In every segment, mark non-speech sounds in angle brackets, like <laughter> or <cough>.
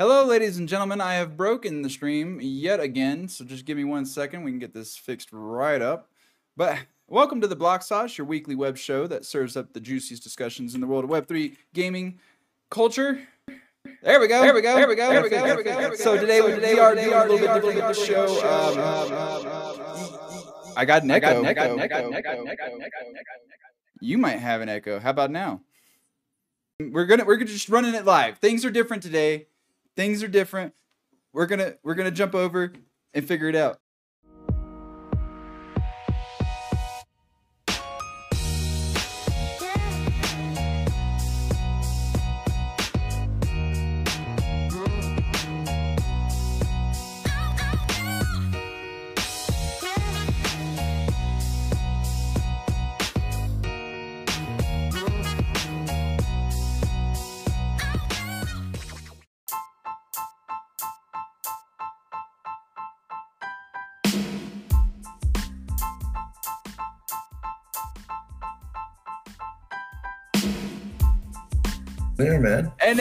Hello, ladies and gentlemen. I have broken the stream yet again, so just give me one second. We can get this fixed right up. But <laughs> welcome to the Block Sauce, your weekly web show that serves up the juiciest discussions in the world of Web3 gaming culture. There we go. There we go. There we go. There we go. There we go. So today, we, today we are doing a little bit different with the show. Um, I got an echo. I got an echo. You might have an echo. How about now? We're gonna we're just running it live. Things are different today. Things are different. We're gonna we're gonna jump over and figure it out.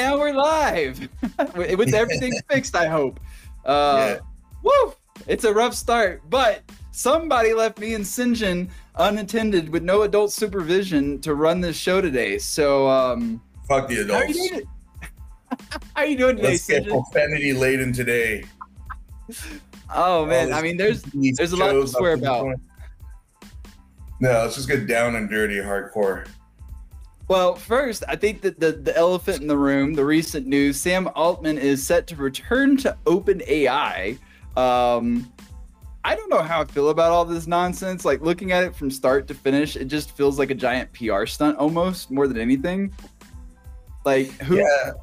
Now we're live <laughs> with everything fixed. I hope. Uh, yeah. Woo! It's a rough start, but somebody left me and Sinjin unattended with no adult supervision to run this show today. So, um, fuck the adults. How are you doing, <laughs> how are you doing today, Let's get profanity laden today. Oh man, I mean, there's there's a lot to swear about. No, let's just get down and dirty, hardcore. Well, first, I think that the, the elephant in the room, the recent news, Sam Altman is set to return to OpenAI. Um, I don't know how I feel about all this nonsense. Like looking at it from start to finish, it just feels like a giant PR stunt almost more than anything. Like who? Yeah,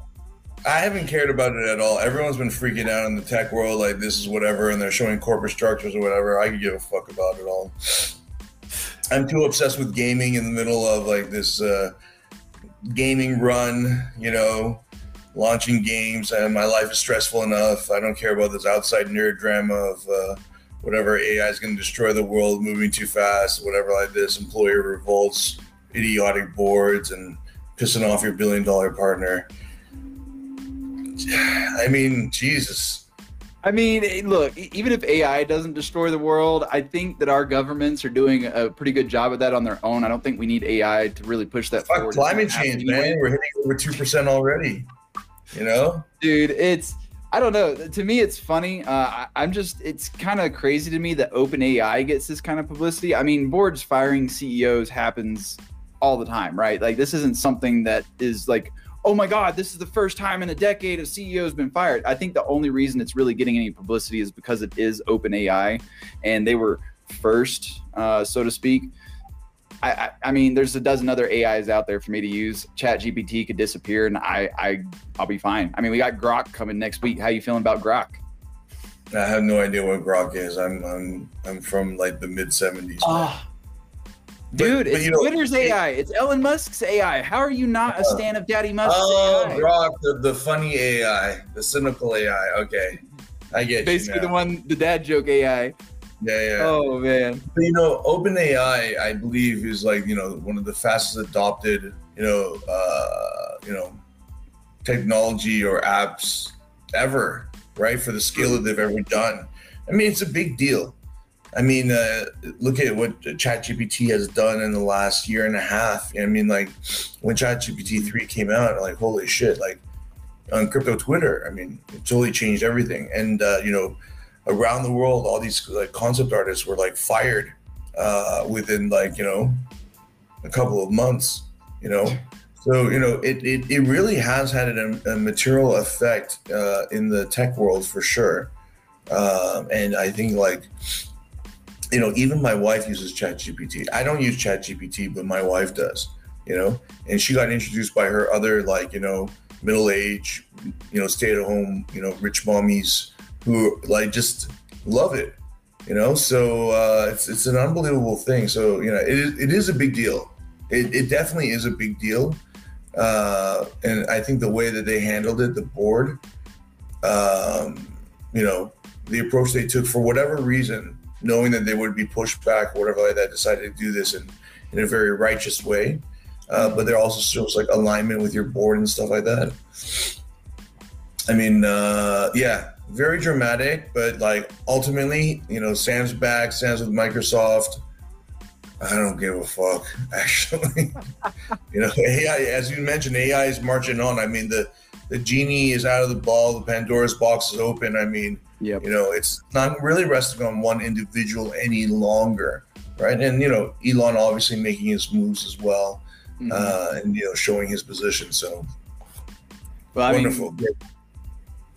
I haven't cared about it at all. Everyone's been freaking out in the tech world, like this is whatever, and they're showing corporate structures or whatever. I could give a fuck about it all. I'm too obsessed with gaming in the middle of like this. Uh, gaming run, you know, launching games, and my life is stressful enough. I don't care about this outside nerd drama of uh, whatever AI is going to destroy the world, moving too fast, whatever like this. Employer revolts, idiotic boards, and pissing off your billion dollar partner. <sighs> I mean, Jesus. I mean, eh, look, even if AI doesn't destroy the world, I think that our governments are doing a pretty good job of that on their own. I don't think we need AI to really push that Fuck forward. Climate change, man. We're hitting over 2% already. You know? Dude, it's I don't know. To me, it's funny. Uh, I, am just, it's kind of crazy to me that OpenAI gets this kind of publicity. I mean, boards firing CEOs happens all the time, right? Like, this isn't something that is like oh my God, this is the first time in a decade a CEO has been fired. I think the only reason it's really getting any publicity is because it is OpenAI and they were first, uh, so to speak. I, I, I, mean, there's a dozen other AIs out there for me to use. Chat GPT could disappear and I, I, I'll be fine. I mean, we got Grok coming next week. How you feeling about Grok? I have no idea what Grok is. I'm, I'm, I'm from like the mid 70s. Oh, Dude, but, it's you know, Twitter's AI. It's Elon Musk's AI. How are you not a uh, stan of Daddy Musk's oh, AI? Grok, the, the funny AI, the cynical AI. Okay, I get Basically, the one, the dad joke AI. Yeah, yeah. Oh man. But, you know, OpenAI, I believe, is like you know one of the fastest adopted, you know, uh, you know, technology or apps ever, right? For the scale that they've ever done. I mean, it's a big deal. I mean, uh, look at what ChatGPT has done in the last year and a half. I mean, like when ChatGPT three came out, like holy shit! Like on crypto Twitter, I mean, it totally changed everything. And uh, you know, around the world, all these like concept artists were like fired uh, within like you know a couple of months. You know, so you know, it it, it really has had a, a material effect uh, in the tech world for sure. Uh, and I think like you know, even my wife uses ChatGPT. I don't use ChatGPT, but my wife does, you know, and she got introduced by her other, like, you know, middle age, you know, stay at home, you know, rich mommies who like just love it, you know. So uh, it's, it's an unbelievable thing. So, you know, it is, it is a big deal. It, it definitely is a big deal. Uh, and I think the way that they handled it, the board, um, you know, the approach they took for whatever reason, knowing that they would be pushed back or whatever like that, decided to do this in, in a very righteous way. Uh, but there also shows like alignment with your board and stuff like that. I mean, uh, yeah, very dramatic, but like ultimately, you know, Sam's back. Sam's with Microsoft. I don't give a fuck, <laughs> actually. <laughs> you know, AI, as you mentioned, AI is marching on. I mean, the the genie is out of the ball. The Pandora's box is open. I mean, Yep. you know, it's not really resting on one individual any longer, right? And you know, Elon obviously making his moves as well, Mhm. uh, and you know, showing his position. So well, I mean, wonderful.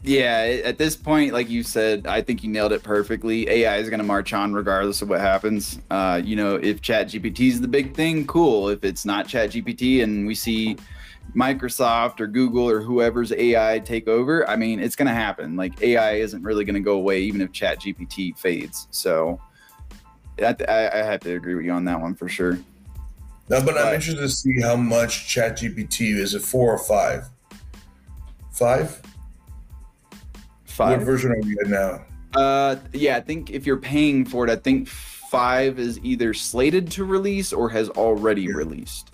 Yeah, at this point, like you said, I think you nailed it perfectly. AI is going to march on regardless of what happens. Uh, you know, if Chat GPT is the big thing, cool. If it's not Chat GPT and we see Microsoft or Google or whoever's AI take over, I mean, it's going to happen. Like AI isn't really going to go away even if ChatGPT fades. So I, I I have to agree with you on that one for sure. No, but I'm interested to see how much ChatGPT is it four or five? Five? Five. What version are we at now? Uh, yeah, I think if you're paying for it, I think five is either slated to release or has already Yeah. released.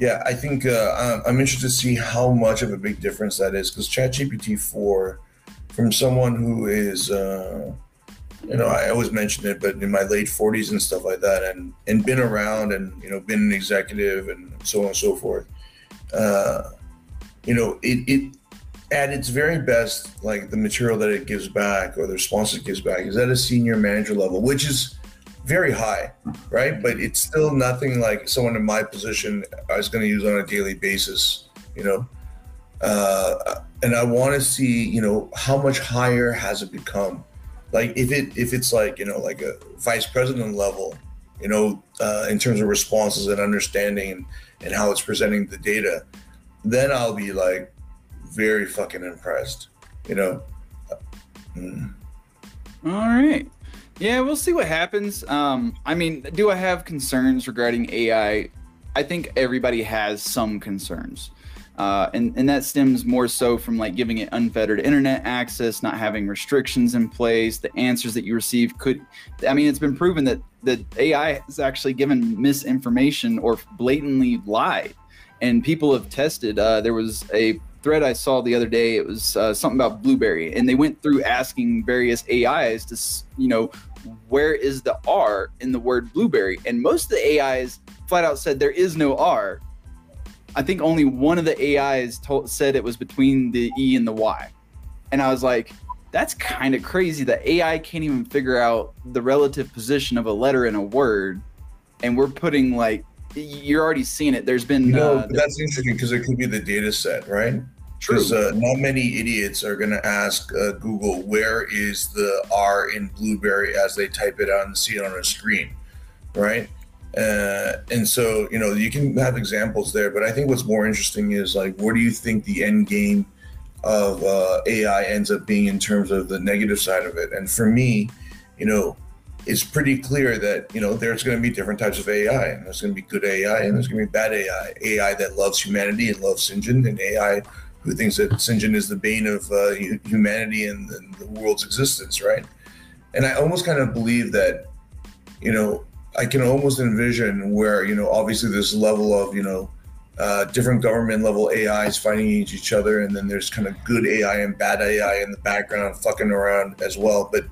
Yeah, I think uh, I'm- interested to see how much of a big difference that is because ChatGPT 4, from someone who is, uh, you know, I always mention it, but in my late 40s and stuff like that, and and been around and you know been an executive and so on and so forth. Uh, you know, it it at its very best, like the material that it gives back or the response it gives back is at a senior manager level, which is very high, right? But it's still nothing like someone in my position I was going to use on a daily basis, you know. Uh, and I want to see, you know, how much higher has it become? Like if it if it's like you know like a vice president level, you know, uh, in terms of responses and understanding and, and how it's presenting the data, then I'll be like very fucking impressed, you know. Mm. All right. Yeah, we'll see what happens. Um, I mean, do I have concerns regarding AI? I think everybody has some concerns. Uh, and, and that stems more so from like giving it unfettered internet access, not having restrictions in place. The answers that you receive could, I mean, it's been proven that that AI has actually given misinformation or blatantly lied, and people have tested. Uh, there was a thread I saw the other day. It was uh, something about blueberry, and they went through asking various AIs to, you know, where is the R in the word blueberry, and most of the AIs flat out said there is no R. I think only one of the AIs told, said it was between the E and the Y, and I was like, that's kind of crazy that AI can't even figure out the relative position of a letter in a word, and we're putting like you're already seeing it. There's been You know, uh, that's interesting because it could be the data set, right? Because uh, not many idiots are going to ask uh, Google where is the R in blueberry as they type it out and see it on a screen, right? Uh, and so you know you can have examples there, but I think what's more interesting is like where do you think the end game of uh, AI ends up being in terms of the negative side of it? And for me, you know, it's pretty clear that you know there's going to be different types of AI, and there's going to be good AI, and there's going to be bad AI. AI that loves humanity and loves Sinjin, and AI who thinks that Sinjin is the bane of uh, humanity and the, the world's existence, right? And I almost kind of believe that, you know, I can almost envision where you know obviously this level of you know uh, different government level AIs fighting each other, and then there's kind of good AI and bad AI in the background fucking around as well. But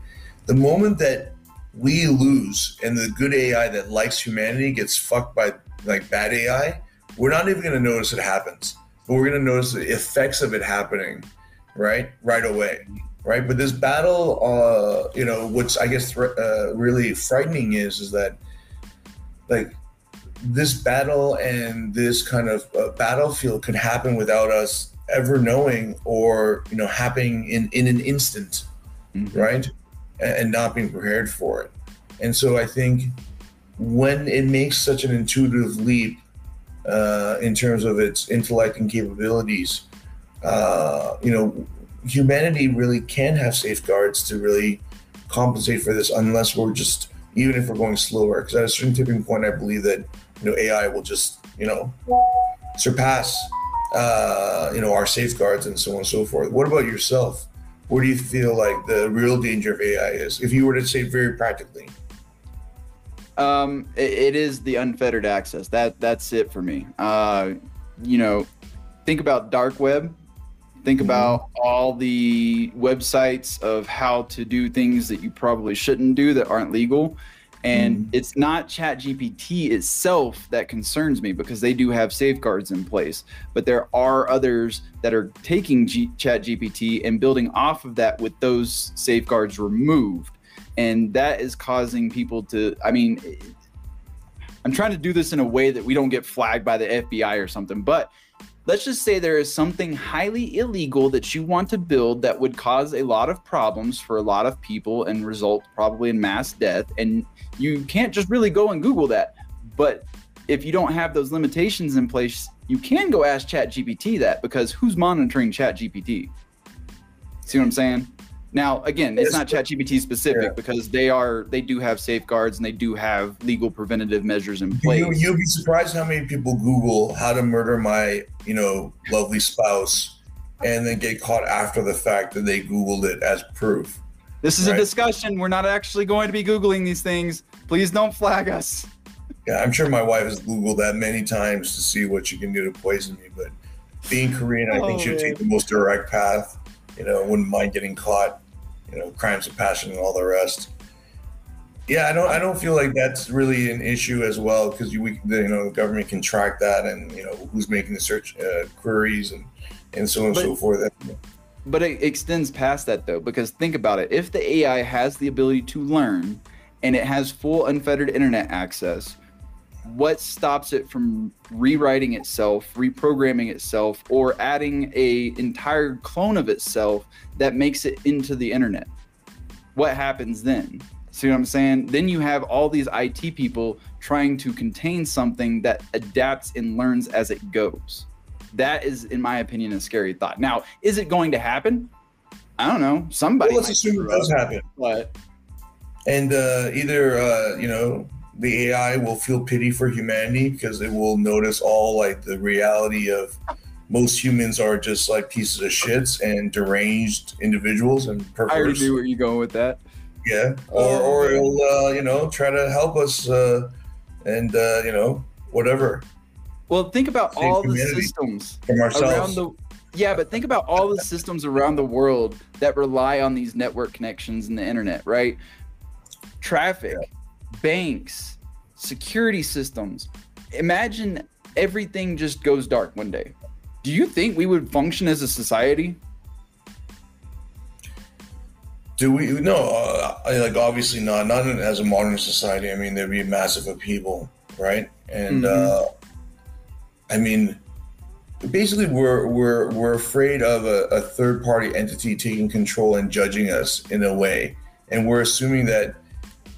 the moment that we lose and the good AI that likes humanity gets fucked by like bad AI, we're not even going to notice it happens, but we're going to notice the effects of it happening, right, right away, right. But this battle, uh, you know, what's I guess uh, really frightening is is that like this battle and this kind of uh, battlefield could happen without us ever knowing or you know happening in in an instant Mhm. right and, and not being prepared for it and so i think when it makes such an intuitive leap uh, in terms of its intellect and capabilities. Uh, you know humanity really can have safeguards to really compensate for this unless we're just even if we're going slower. Because at a certain tipping point i believe that you know ai will just you know surpass uh, you know our safeguards and so on and so forth. What about yourself? Where do you feel like the real danger of ai is? If you were to say very practically Um, it, it is the unfettered access. That that's it for me. Uh, you know, think about dark web. Think about all the websites of how to do things that you probably shouldn't do that aren't legal. And Mhm. it's not ChatGPT itself that concerns me because they do have safeguards in place. But there are others that are taking G- ChatGPT and building off of that with those safeguards removed. And that is causing people to, I mean, I'm trying to do this in a way that we don't get flagged by the FBI or something. But let's just say there is something highly illegal that you want to build that would cause a lot of problems for a lot of people and result probably in mass death. And you can't just really go and Google that. But if you don't have those limitations in place, you can go ask ChatGPT that because who's monitoring ChatGPT? See what I'm saying? Now, again, it's not ChatGPT specific Yeah. because they are they do have safeguards and they do have legal preventative measures in place. You, you'll be surprised how many people Google how to murder my, you know, lovely spouse, and then get caught after the fact that they Googled it as proof. This is Right. a discussion. We're not actually going to be Googling these things. Please don't flag us. Yeah, I'm sure my wife has Googled that many times to see what she can do to poison me. But being Korean, I think Oh, she would take the most direct path. You know, wouldn't mind getting caught. You know, crimes of passion and all the rest. Yeah, I don't. I don't feel like that's really an issue as well because you, we, you know, the government can track that and you know who's making the search uh, queries and and so on and so forth. But it extends past that though, because think about it. If the AI has the ability to learn and it has full unfettered internet access, what stops it from rewriting itself, reprogramming itself, or adding a entire clone of itself that makes it into the internet? What happens then? See what I'm saying? Then you have all these IT people trying to contain something that adapts and learns as it goes. That is, in my opinion, a scary thought. Now, is it going to happen? I don't know. Somebody. Well, let's assume it does happen. But and uh, either uh, you know the AI will feel pity for humanity because it will notice all like the reality of most humans are just like pieces of shits and deranged individuals and I already knew where you're going with that. Yeah, or Oh, or it'll uh, you know try to help us uh, and uh, you know whatever Well, think about Save all the systems from around ourselves. the. Yeah, but think about all the systems around the world that rely on these network connections and the internet, right? Traffic, banks, security systems. Imagine everything just goes dark one day. Do you think we would function as a society? Do we? No, uh, I- like obviously not. Not in- as a modern society. I mean, there'd be a massive upheaval, right? And Mhm. uh, I mean, basically, we're we're we're afraid of a, a third party entity taking control and judging us in a way, and we're assuming that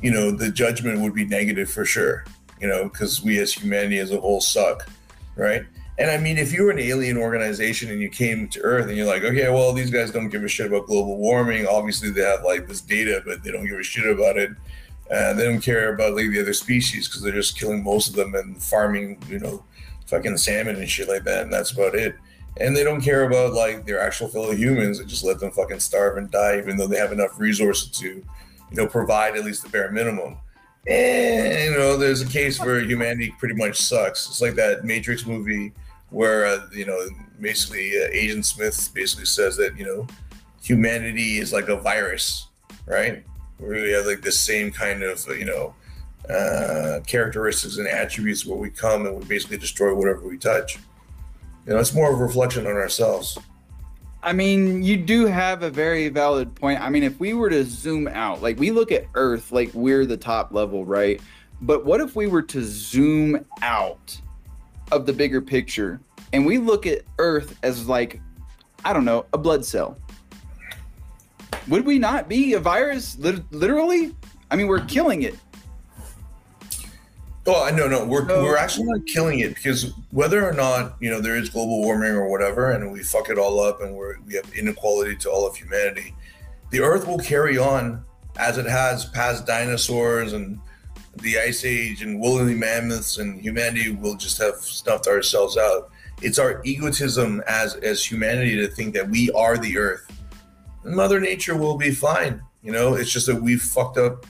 you know the judgment would be negative for sure. You know, because we as humanity as a whole suck, right? And I mean, if you were an alien organization and you came to Earth and you're like, okay, well, these guys don't give a shit about global warming. Obviously, they have like this data, but they don't give a shit about it. Uh, they don't care about like the other species because they're just killing most of them and farming, you know, fucking salmon and shit like that, and that's about it. And they don't care about like their actual fellow humans. and just let them fucking starve and die, even though they have enough resources to, you know, provide at least the bare minimum. And you know, there's a case where humanity pretty much sucks. It's like that Matrix movie where uh, you know basically uh, Agent Smith basically says that you know humanity is like a virus, right? We have like the same kind of you know uh, characteristics and attributes where we come and we basically destroy whatever we touch. You know, it's more of a reflection on ourselves. I mean, you do have a very valid point. I mean, if we were to zoom out, like we look at Earth like we're the top level, right? But what if we were to zoom out of the bigger picture and we look at Earth as like, I don't know, a blood cell? Would we not be a virus, literally? I mean, we're killing it. Oh, I no, no, we're So- we're actually not killing it because whether or not you know there is global warming or whatever, and we fuck it all up, and we're we have inequality to all of humanity, the Earth will carry on as it has past dinosaurs and the Ice Age and woolly mammoths, and humanity will just have snuffed ourselves out. It's our egotism as as humanity to think that we are the Earth. Mother Nature will be fine. You know, it's just that we've fucked up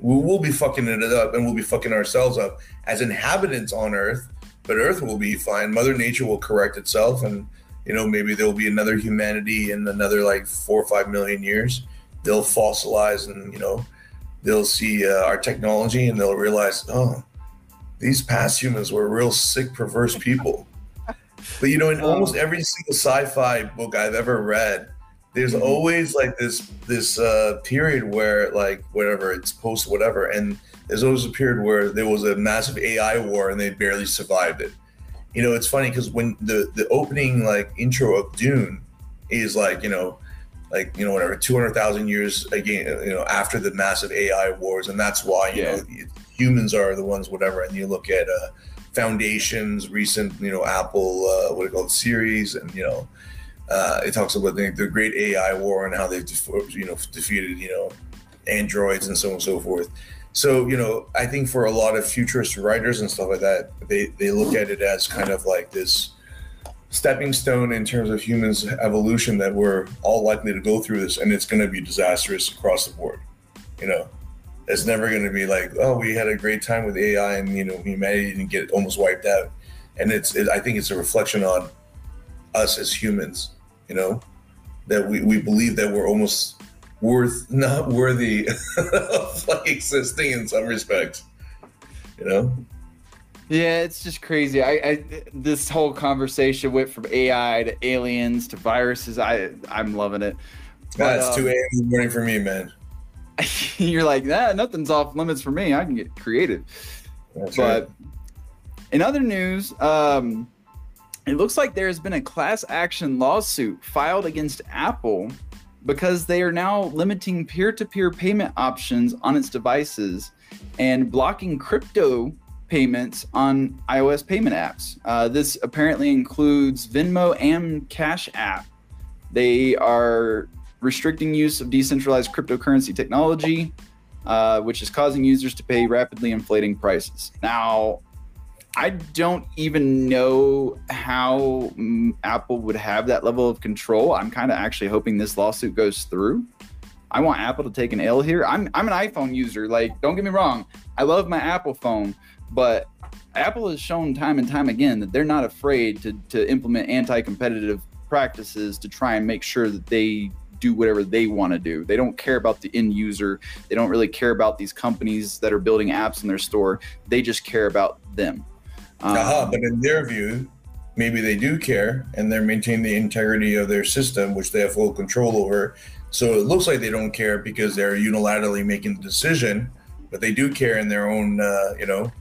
we will be fucking it up and we'll be fucking ourselves up as inhabitants on earth but earth will be fine mother nature will correct itself and you know, maybe there'll be another humanity in another like four or five million years. They'll fossilize and, you know, they'll see uh, our technology and they'll realize, oh, these past humans were real sick, perverse people. But, you know, in <laughs> almost every single sci fi book I've ever read, there's mm-hmm. always like this this uh, period where like whatever it's post whatever and there's always a period where there was a massive ai war and they barely survived it you know it's funny because when the the opening like intro of dune is like you know like you know whatever 200000 years again you know after the massive ai wars and that's why you yeah. know humans are the ones whatever and you look at uh foundations recent you know apple uh what do you call it series and you know uh, it talks about the, the, great AI war and how they've you know defeated you know androids and so on and so forth. So you know, I think for a lot of futurist writers and stuff like that, they they look at it as kind of like this stepping stone in terms of humans' evolution that we're all likely to go through this, and it's going to be disastrous across the board. You know, it's never going to be like, oh, we had a great time with AI, and you know, humanity didn't get almost wiped out. And it's, it, I think it's a reflection on us as humans you know, that we, we believe that we're almost worth not worthy <laughs> of like existing in some respects, you know? Yeah, it's just crazy. I, I this whole conversation went from AI to aliens to viruses. I I'm loving it. That's um, 2 a.m. in the morning for me, man. <laughs> you're like, nah, nothing's off limits for me. I can get creative. That's but right. in other news, um, it looks like there has been a class action lawsuit filed against Apple because they are now limiting peer to peer payment options on its devices and blocking crypto payments on iOS payment apps. Uh, this apparently includes Venmo and Cash App. They are restricting use of decentralized cryptocurrency technology, uh, which is causing users to pay rapidly inflating prices. Now, I don't even know how mm, Apple would have that level of control. I'm kind of actually hoping this lawsuit goes through. I want Apple to take an L here. I'm I'm an iPhone user. Like, don't get me wrong, I love my Apple phone, but Apple has shown time and time again that they're not afraid to to implement anti-competitive practices to try and make sure that they do whatever they want to do. They don't care about the end user. They don't really care about these companies that are building apps in their store. They just care about them. Um, uh-huh, but in their view, maybe they do care and they're maintaining the integrity of their system, which they have full control over. So it looks like they don't care because they're unilaterally making the decision, but they do care in their own, uh, you know,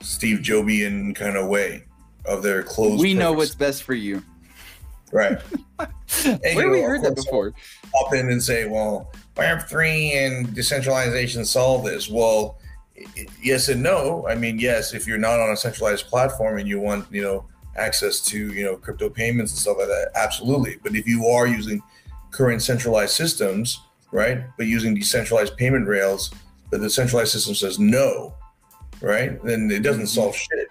Steve Jobian kind of way of their closed. We know what's best for you. Right. <laughs> and, Where know, we heard that before? Pop in and say, well, Web3 and decentralization solve this. Well, yes and no. I mean, yes, if you're not on a centralized platform and you want, you know, access to, you know, crypto payments and stuff like that, absolutely. But if you are using current centralized systems, right, but using decentralized payment rails, but the centralized system says no, right, then it doesn't mm-hmm. solve shit,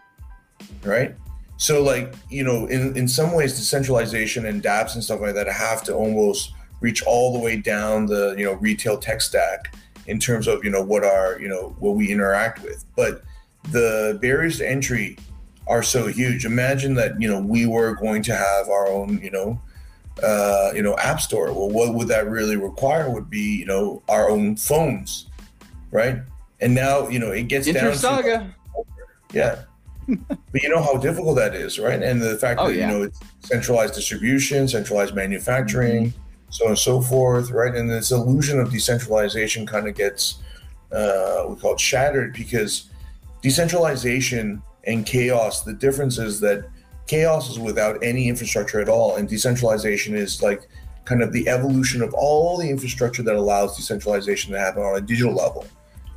right? So, like, you know, in, in some ways, decentralization and dApps and stuff like that have to almost reach all the way down the, you know, retail tech stack in terms of you know what our you know what we interact with. But the barriers to entry are so huge. Imagine that you know we were going to have our own you know uh, you know app store. Well what would that really require would be you know our own phones right? And now you know it gets Enter down saga. to yeah. <laughs> But you know how difficult that is right? And the fact oh, that yeah. you know it's centralized distribution centralized manufacturing mm-hmm so on and so forth, right? And this illusion of decentralization kind of gets, uh, we call it shattered because decentralization and chaos, the difference is that chaos is without any infrastructure at all, and decentralization is like kind of the evolution of all the infrastructure that allows decentralization to happen on a digital level,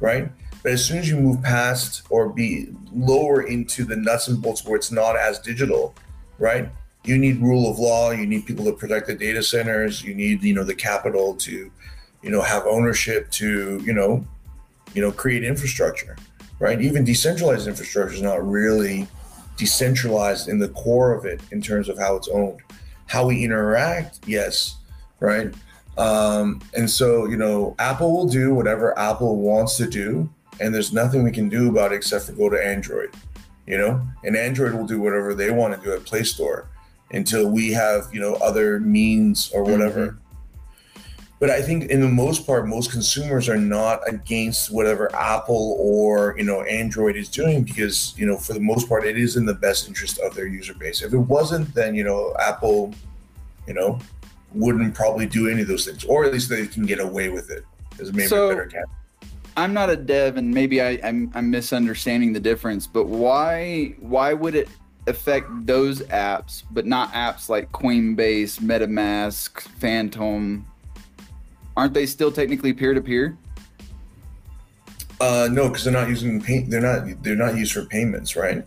right? But as soon as you move past or be lower into the nuts and bolts where it's not as digital, right? You need rule of law you need people to protect the data centers you need you know the capital to you know have ownership to you know you know create infrastructure right? Even decentralized infrastructure is not really decentralized in the core of it in terms of how it's owned. How we interact yes right? Um, and so you know apple will do whatever apple wants to do and there's nothing we can do about it except for go to android you know? And android will do whatever they want to do at play store until we have you know other means or whatever. Mm-hmm. But I think in the most part, most consumers are not against whatever Apple or you know Android is doing because you know for the most part it is in the best interest of their user base. If it wasn't, then you know Apple, you know, wouldn't probably do any of those things, or at least they can get away with it. Is maybe So- a better cap. I'm not a dev, and maybe I, I'm I'm misunderstanding the difference. But why why would it affect those apps, but not apps like Coinbase, MetaMask, Phantom? Aren't they still technically peer to peer? Uh, no, because they're not using pay- they're not they're not used for payments, right?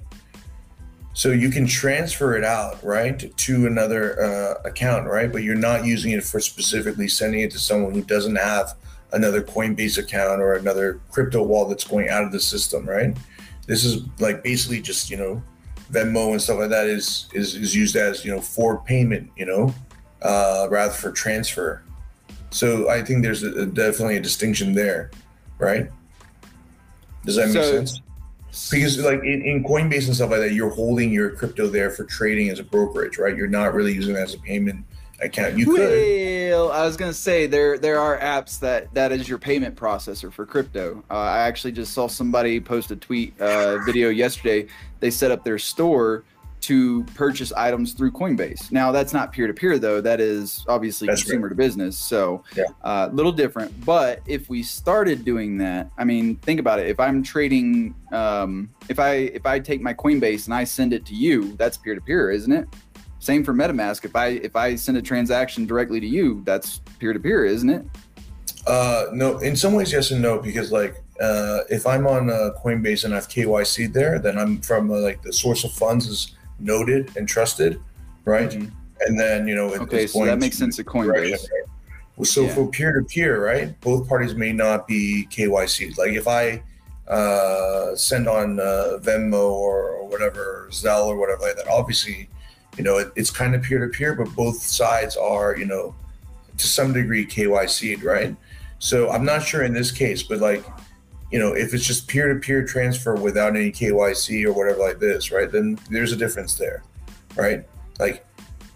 So you can transfer it out, right, to another uh, account, right? But you're not using it for specifically sending it to someone who doesn't have another Coinbase account or another crypto wallet that's going out of the system, right? This is like basically just you know Venmo and stuff like that is is, is used as you know for payment, you know, uh, rather for transfer. So I think there's a, a- definitely a distinction there, right? Does that make So- sense? Because like in, in Coinbase and stuff like that, you're holding your crypto there for trading as a brokerage, right? You're not really using it as a payment account. You could. Well, I was gonna say there there are apps that that is your payment processor for crypto. Uh, I actually just saw somebody post a tweet uh, video yesterday. They set up their store to purchase items through Coinbase. Now that's not peer to peer though. That is obviously That's consumer to business. So a Yeah. uh, little different. But if we started doing that, I mean, think about it. If I'm trading, um, if I if I take my Coinbase and I send it to you, that's peer to peer, isn't it? Same for MetaMask. If I if I send a transaction directly to you, that's peer to peer, isn't it? Uh, no, in some ways, yes and no, because like uh, if I'm on uh, Coinbase and I have KYC there, then I'm from uh, like the source of funds is noted and trusted, right? Mhm. And then you know, Okay, so that makes sense at Right, Coinbase. right. Well, so Yeah. for peer to peer, right, both parties may not be KYC. Like if I uh, send on uh, Venmo or, or whatever, Zelle or whatever like that, obviously, you know, it, it's kind of peer to peer, but both sides are, you know, to some degree KYC'd, right? So I'm not sure in this case, but like, you know, if it's just peer to peer transfer without any KYC or whatever like this, right, then there's a difference there, right? Like,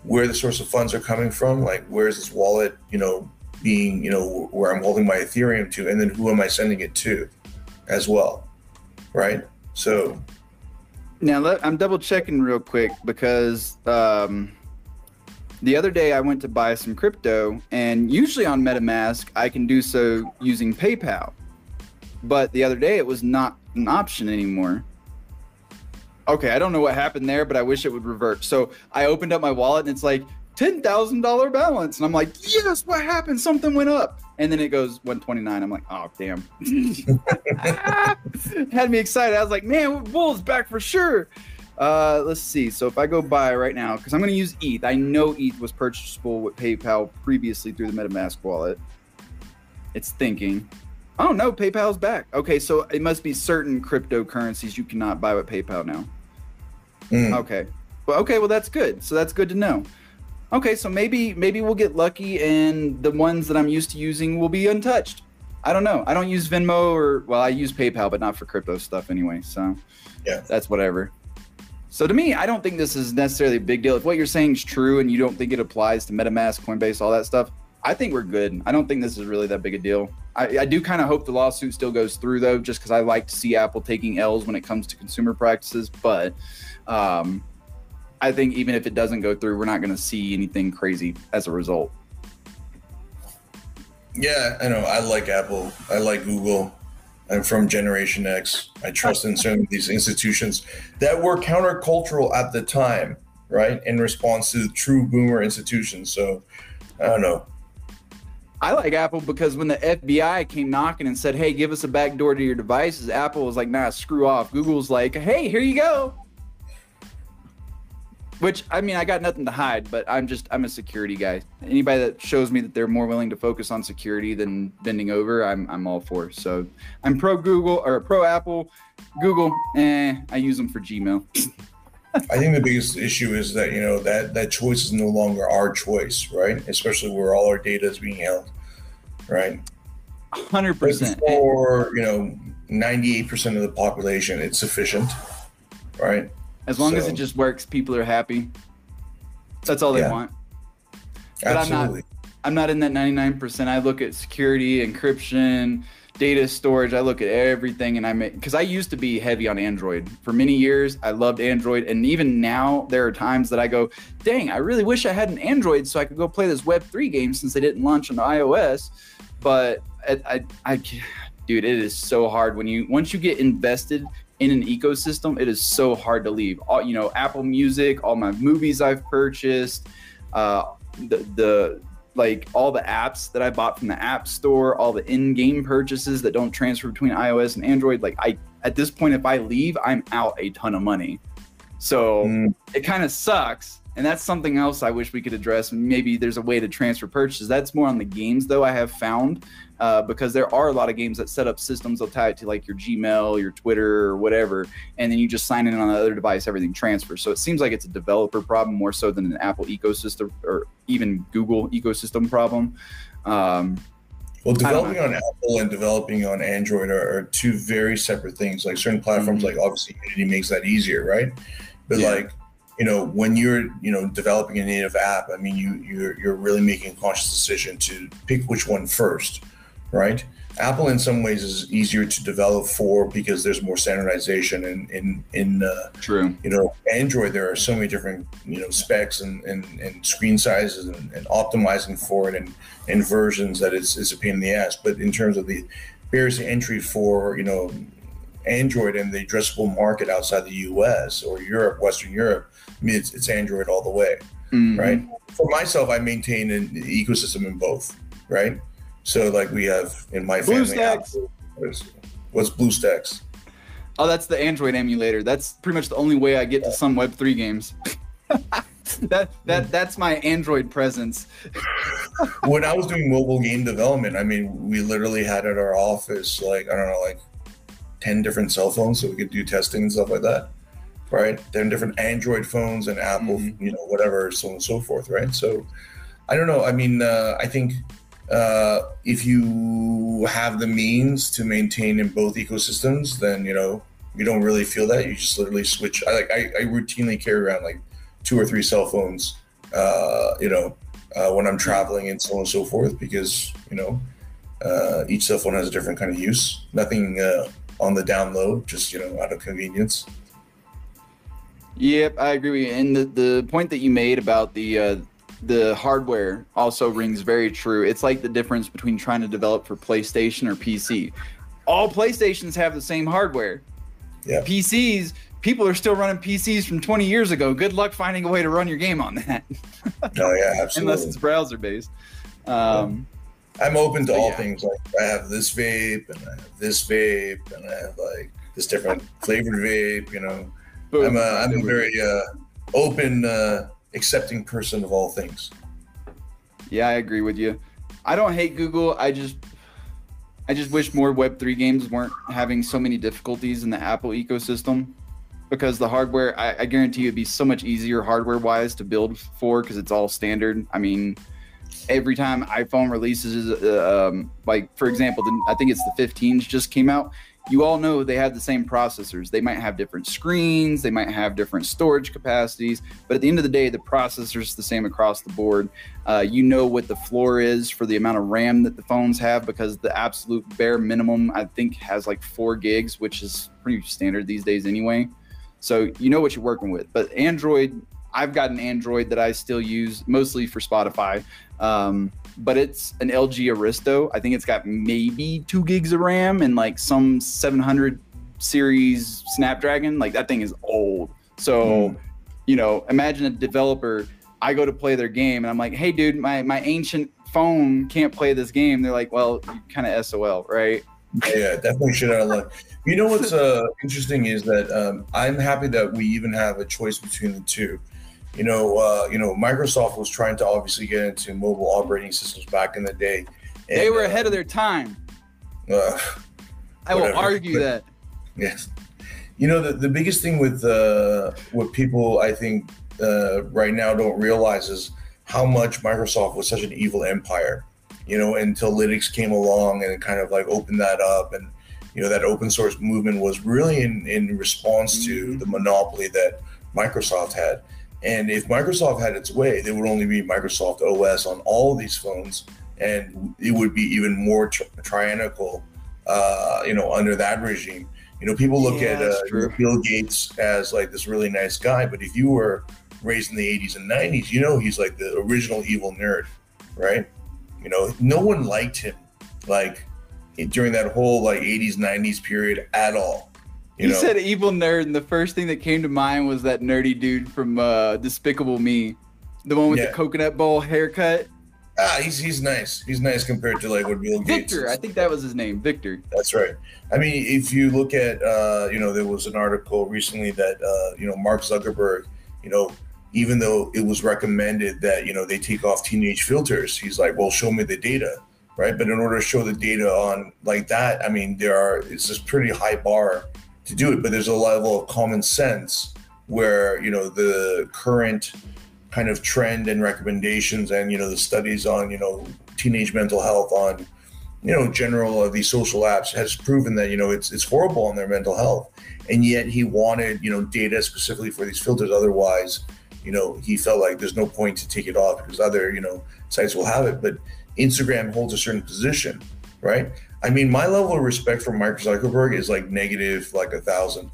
where the source of funds are coming from, like where's this wallet, you know, being, you know, where I'm holding my Ethereum to, and then who am I sending it to as well, right? So, Now let, I'm double checking real quick because um, the other day I went to buy some crypto, and usually on MetaMask I can do so using PayPal, but the other day it was not an option anymore. Okay, I don't know what happened there, but I wish it would revert. So I opened up my wallet and it's like ten thousand dollar balance, and I'm like, yes, what happened? Something went up, and then it goes one twenty nine. I'm like, oh damn. <laughs> Had me excited. I was like, man, Bull's back for sure. Uh, let's see. So if I go buy right now, because I'm going to use ETH. I know ETH was purchasable with PayPal previously through the MetaMask wallet. It's thinking. Oh no, PayPal's back. Okay, so it must be certain cryptocurrencies you cannot buy with PayPal now. mm, Okay. Well, okay. Well, that's good. So that's good to know. Okay, so maybe maybe we'll get lucky, and the ones that I'm used to using will be untouched. I don't know. I don't use Venmo or well, I use PayPal, but not for crypto stuff anyway. So Yeah. that's whatever. So to me, I don't think this is necessarily a big deal. If what you're saying is true, and you don't think it applies to MetaMask, Coinbase, all that stuff, I think we're good. I don't think this is really that big a deal. I, I do kind of hope the lawsuit still goes through though, just because I like to see Apple taking L's when it comes to consumer practices. But um, I think even if it doesn't go through, we're not going to see anything crazy as a result. yeah, I know. I like Apple. I like Google. I'm from Generation X. I trust in certain of these institutions that were countercultural at the time, right? In response to the true boomer institutions. So, I don't know. I like Apple because when the FBI came knocking and said, "Hey, give us a backdoor to your devices," Apple was like, "Nah, screw off." Google's like, "Hey, here you go." Which I mean, I got nothing to hide, but I'm just I'm a security guy. Anybody that shows me that they're more willing to focus on security than bending over, I'm I'm all for. So I'm pro Google or pro Apple. Google, eh, I use them for Gmail. <laughs> I think the biggest issue is that you know that that choice is no longer our choice, right? Especially where all our data is being held, right? Hundred percent. for you know, ninety-eight percent of the population, it's sufficient, right? As long as it just works, people are happy. That's all they Yeah. want. But I'm not- Absolutely. I'm not in that 99%. I look at security, encryption, data storage. I look at everything, and I make because I used to be heavy on Android for many years. I loved Android, and even now there are times that I go, "Dang, I really wish I had an Android so I could go play this Web three game since they didn't launch on iOS." But I, I, I, dude, it is so hard when you once you get invested in an ecosystem, it is so hard to leave. All you know, Apple Music, all my movies I've purchased, uh, the the like all the apps that I bought from the App Store, all the in-game purchases that don't transfer between iOS and Android. Like I, at this point, if I leave, I'm out a ton of money. So Mm, it kind of sucks. And that's something else I wish we could address. Maybe there's a way to transfer purchases. That's more on the games, though, I have found, uh, because there are a lot of games that set up systems. They'll tie it to like your Gmail, your Twitter, or whatever. And then you just sign in on the other device, everything transfers. So it seems like it's a developer problem more so than an Apple ecosystem or even Google ecosystem problem. Um, Well, developing on Apple and developing on Android are, are two very separate things. Like certain platforms, Mhm. like obviously Unity makes that easier, right? But Yeah. like, you know, when you're, you know, developing a native app, I mean, you you're you're really making a conscious decision to pick which one first, right? Apple, in some ways, is easier to develop for because there's more standardization in in in uh, true. you know android there are so many different you know specs and and, and screen sizes and, and optimizing for it and and versions that it's, it's a pain in the ass but in terms of the barriers to entry for you know android and the addressable market outside the us or europe western europe i mean it's, it's android all the way Mhm. right for myself i maintain an ecosystem in both right so like we have in my family BlueStacks. What's- what's bluestacks Oh, that's the Android emulator. That's pretty much the only way I get to some Web three games. <laughs> that that that's my Android presence. <laughs> when I was doing mobile game development, I mean, we literally had at our office like I don't know, like ten different cell phones, so we could do testing and stuff like that, right? Then different Android phones and Apple, Mhm. you know, whatever, so on and so forth, right? So I don't know. I mean, uh, I think uh, if you have the means to maintain in both ecosystems, then you know you don't really feel that. You just literally switch. I like I, I routinely carry around like two or three cell phones, uh, you know, uh, when I'm traveling and so on and so forth, because you know uh, each cell phone has a different kind of use. Nothing uh, on the download, just you know out of convenience. Yep, I agree with you. And the, the point that you made about the uh, the hardware also rings very true. It's like the difference between trying to develop for PlayStation or PC. All PlayStations have the same hardware. Yeah. PCs, people are still running PCs from 20 years ago. Good luck finding a way to run your game on that, <laughs> Oh yeah, <laughs> absolutely. unless it's browser based. Um, I'm open to all yeah. things. Like I have this vape, and I have this vape, and I have like this different flavored vape. You know, boom. I'm a I'm a very uh, open, uh, accepting person of all things. Yeah, I agree with you. I don't hate Google. I just I just wish more Web3 games weren't having so many difficulties in the Apple ecosystem because the hardware, I, I guarantee you it'd be so much easier hardware wise to build for because it's all standard. I mean, every time iPhone releases, uh, um, like for example, the, I think it's the 15s just came out. You all know they have the same processors. They might have different screens, they might have different storage capacities, but at the end of the day, the processor's the same across the board. Uh, you know what the floor is for the amount of RAM that the phones have because the absolute bare minimum, I think, has like four gigs, which is pretty standard these days anyway. So you know what you're working with. But Android, I've got an Android that I still use mostly for Spotify, um, but it's an LG Aristo. I think it's got maybe two gigs of RAM and like some 700 series Snapdragon. Like that thing is old. So, Hmm. you know, imagine a developer. I go to play their game and I'm like, hey, dude, my, my ancient phone can't play this game. They're like, well, you kind of SOL, right? yeah, definitely shit out of luck. You know what's uh, interesting is that um, I'm happy that we even have a choice between the two. You know, uh, you know, Microsoft was trying to obviously get into mobile operating systems back in the day. they and, were uh, ahead of their time. uh, <laughs> I will argue But- that. Yes. You know, the, the biggest thing with uh, what people, I think, uh, right now don't realize is how much Microsoft was such an evil empire, you know, until Linux came along and kind of like opened that up. And, you know, that open source movement was really in, in response to Mhm. the monopoly that Microsoft had. And if Microsoft had its way, there would only be Microsoft OS on all of these phones, and it would be even more tri- tyrannical, uh, you know, under that regime. You know, people look Yeah, at uh. Bill Gates as like this really nice guy, but if you were raised in the 80s and 90s, you know he's like the original evil nerd, right? You know, no one liked him like during that whole like 80s 90s period at all. You You, know, said evil nerd, and the first thing that came to mind was that nerdy dude from uh, Despicable Me, the one with Yeah. the coconut bowl haircut. ah, he's he's nice. He's nice compared to like what Bill Gates. Victor, is. I think that was his name, Victor. That's right. I mean, if you look at, uh, you know, there was an article recently that, uh, you know, Mark Zuckerberg, you know, even though it was recommended that, you know, they take off teenage filters, he's like, well, show me the data, right? But in order to show the data on like that, I mean, there are, it's this pretty high bar to do it, but there's a level of common sense where, you know, the current kind of trend and recommendations and, you know, the studies on, you know, teenage mental health on, you know, general of these social apps has proven that, you know, it's it's horrible on their mental health. And yet he wanted, you know, data specifically for these filters. Otherwise, you know, he felt like there's no point to take it off because other, you know, sites will have it. But Instagram holds a certain position, right? I mean, my level of respect for Mark Zuckerberg is like negative like a thousand,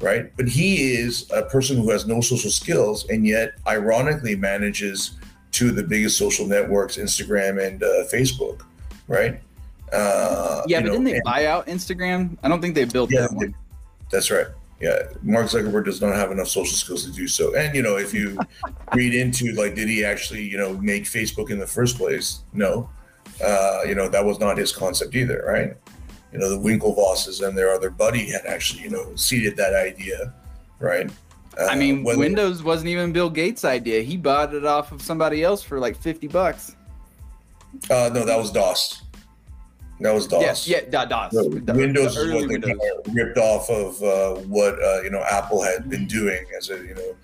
right? But he is a person who has no social skills and yet ironically manages two of the biggest social networks, Instagram and uh, Facebook, right? Uh, Yeah, but know, didn't they and- buy out Instagram? I don't think they built Yeah, that one. that's right. Yeah, Mark Zuckerberg does not have enough social skills to do so. And you know, if you <laughs> read into like, did he actually, you know, make Facebook in the first place? No. Uh, you know, that was not his concept either, right? You know, the Winklevosses and their other buddy had actually, you know, seeded that idea, right? Uh, I mean, whether- Windows wasn't even Bill Gates' idea. He bought it off of somebody else for like 50 bucks. Uh, no, that was DOS. That was DOS. Yeah, yeah, DOS. No, The- Windows is what they Windows. kind of ripped off of uh, what uh, you know Apple had been doing as a you know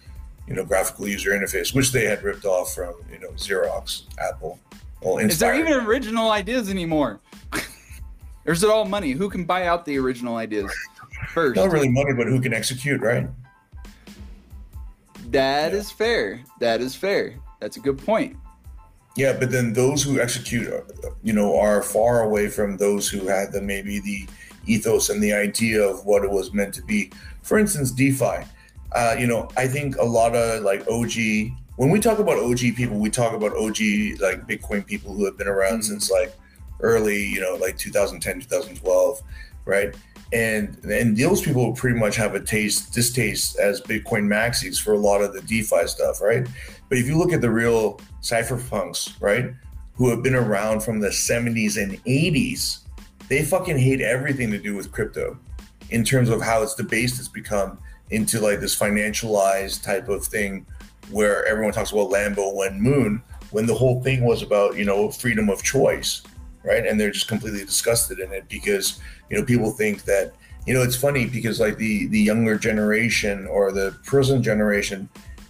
you know graphical user interface, which they had ripped off from you know Xerox, Apple. Well, Is there even original ideas anymore? <laughs> or is it all money? Who can buy out the original ideas <laughs> first? not really money, but who can execute, right? That Yeah. is fair. That is fair. That's a good point. Yeah, but then those who execute, uh, you know, are far away from those who had the maybe the ethos and the idea of what it was meant to be. For instance, DeFi. Uh, you know, I think a lot of like OG. When we talk about OG people, we talk about OG like Bitcoin people who have been around Mhm. since like early, you know, like 2010, 2012, right? And and those people pretty much have a taste, distaste as Bitcoin maxis for a lot of the DeFi stuff, right? But if you look at the real cypherpunks, right, who have been around from the 70s and 80s, they fucking hate everything to do with crypto in terms of how it's debased it's become into like this financialized type of thing where everyone talks about Lambo and Moon when the whole thing was about, you know, freedom of choice, right? And they're just completely disgusted in it because, you know, people think that, you know, it's funny because like the the younger generation or the present generation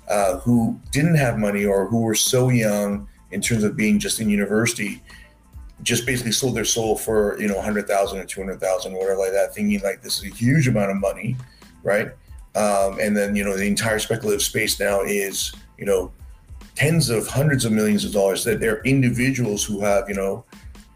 uh, who didn't have money or who were so young in terms of being just in university just basically sold their soul for you know 100000 or 200000 or whatever like that thinking like this is a huge amount of money right um, and then you know the entire speculative space now is you know tens of hundreds of millions of dollars that they're individuals who have you know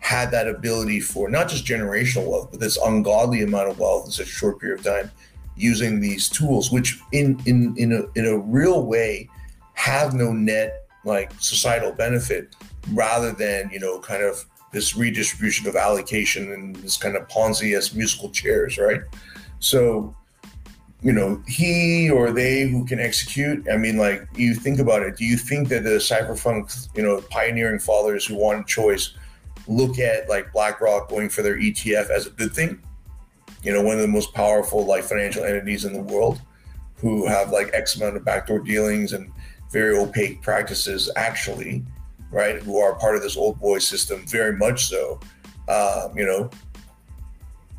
had that ability for not just generational wealth but this ungodly amount of wealth in such a short period of time using these tools which in in in a, in a real way have no net like societal benefit rather than you know kind of this redistribution of allocation and this kind of ponzi as musical chairs right? So you know he or they who can execute i mean like you think about it. Do you think that the cypherpunk you know pioneering fathers who wanted choice look at like blackrock going for their etf as a good thing? You know one of the most powerful like financial entities in the world who have like x amount of backdoor dealings and very opaque practices actually right? Who are part of this old boy system very much so. Um, you know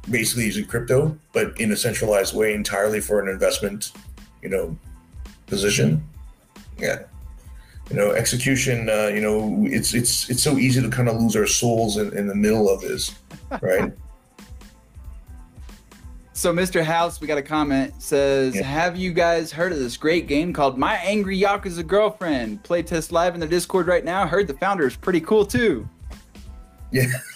basically using crypto but in a centralized way entirely for an investment you know position yeah you know execution uh, you know it's it's it's so easy to kind of lose our souls in, in the middle of this right <laughs> So, Mr. House, we got a comment says, Yeah. "Have you guys heard of this great game called My Angry Yakuza Girlfriend? Playtest live in the Discord right now. Heard the founder is pretty cool too." Yeah. <laughs>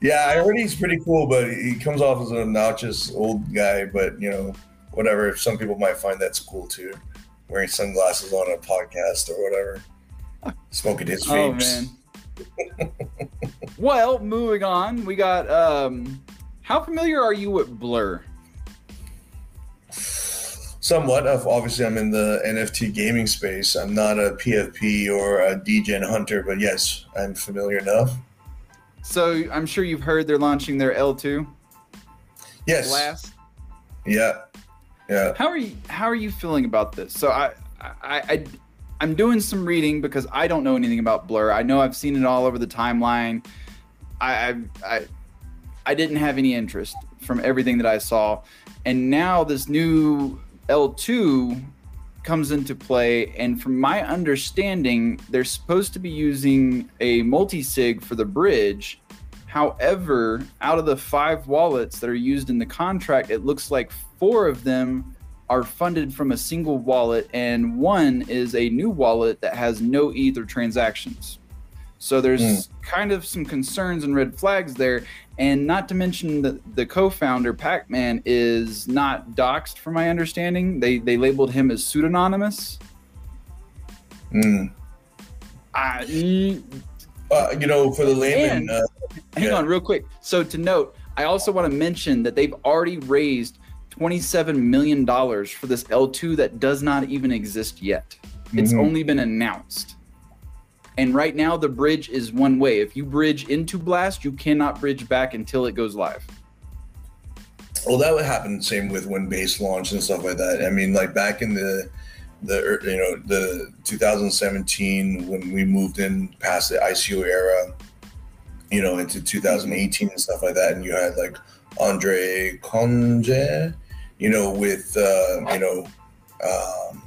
yeah, I heard he's pretty cool, but he comes off as an obnoxious old guy. But you know, whatever. Some people might find that's cool too, wearing sunglasses on a podcast or whatever, smoking his Oh vapes. man. well, moving on, we got. um How familiar are you with Blur? Somewhat. Of obviously, I'm in the NFT gaming space. I'm not a PFP or a DGen hunter, but yes, I'm familiar enough. So I'm sure you've heard they're launching their L2 Yes. last. Yeah. Yeah. How are you? How are you feeling about this? So I, I, I, I'm doing some reading because I don't know anything about Blur. I know I've seen it all over the timeline. I, I, I, I didn't have any interest from everything that I saw, and now this new L2 comes into play. And from my understanding, they're supposed to be using a multi-sig for the bridge. However, out of the five wallets that are used in the contract, it looks like four of them are funded from a single wallet, and one is a new wallet that has no Ether transactions. So there's kind of some concerns and red flags there. And not to mention that the co-founder Pac-Man is not doxxed, from my understanding. They they labeled him as pseudonymous. Mm. I, mm, Uh, you know, for the layman, And- uh, hang Yeah. on, real quick. So to note, I also want to mention that they've already raised twenty-seven million dollars for this L2 that does not even exist yet. It's Mhm. only been announced. And right now, the bridge is one way. If you bridge into Blast, you cannot bridge back until it goes live. Well, that would happen same with when base launched and stuff like that. I mean, like back in the the er, you know the 2017 when we moved in past the ICO era, you know, into 2018 and stuff like that, and you had like Andre Cronje, you know, with uh, you know um,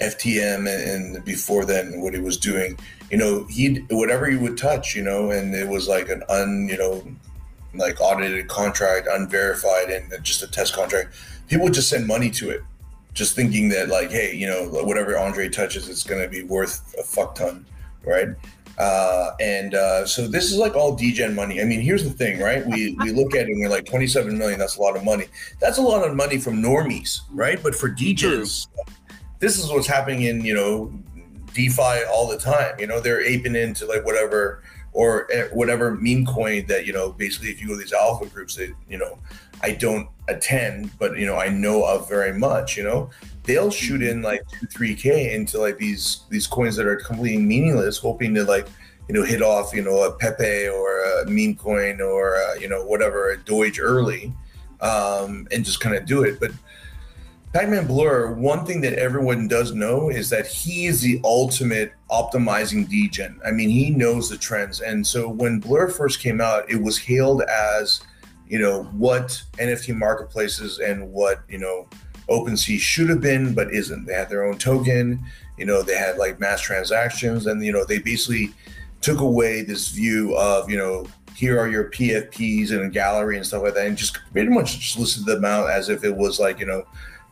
FTM and, and before then what he was doing, you know, he whatever he would touch, you know, and it was like an un, you know, like audited contract, unverified, and just a test contract. People would just send money to it, just thinking that like, hey, you know, whatever Andre touches, it's to be worth a fuck ton, right? Uh, and uh, so this is like all degen money. I mean, here's the thing, right? We we look at it and we're like, 27 million. That's a lot of money. That's a lot of money from normies, right? But for degens, this is what's happening in you know DeFi all the time. You know, they're aping into like whatever or eh, whatever meme coin that you know. Basically, if you go to these alpha groups, that you know, I don't attend, but you know, I know of very much. You know, they'll shoot in like two, three k into like these these coins that are completely meaningless, hoping to like you know hit off you know a Pepe or a meme coin or uh you know whatever a Doge early, um, and just kind of do it, but. Pac-Man Blur, one thing that everyone does know is that he is the ultimate optimizing degen. I mean, he knows the trends. And so when Blur first came out, it was hailed as, you know, what NFT marketplaces and what, you know, OpenSea should have been, but isn't. They had their own token, you know, they had like mass transactions, and you know, they basically took away this view of, you know, here are your PFPs and a gallery and stuff like that, and just pretty much just listed them out as if it was like, you know,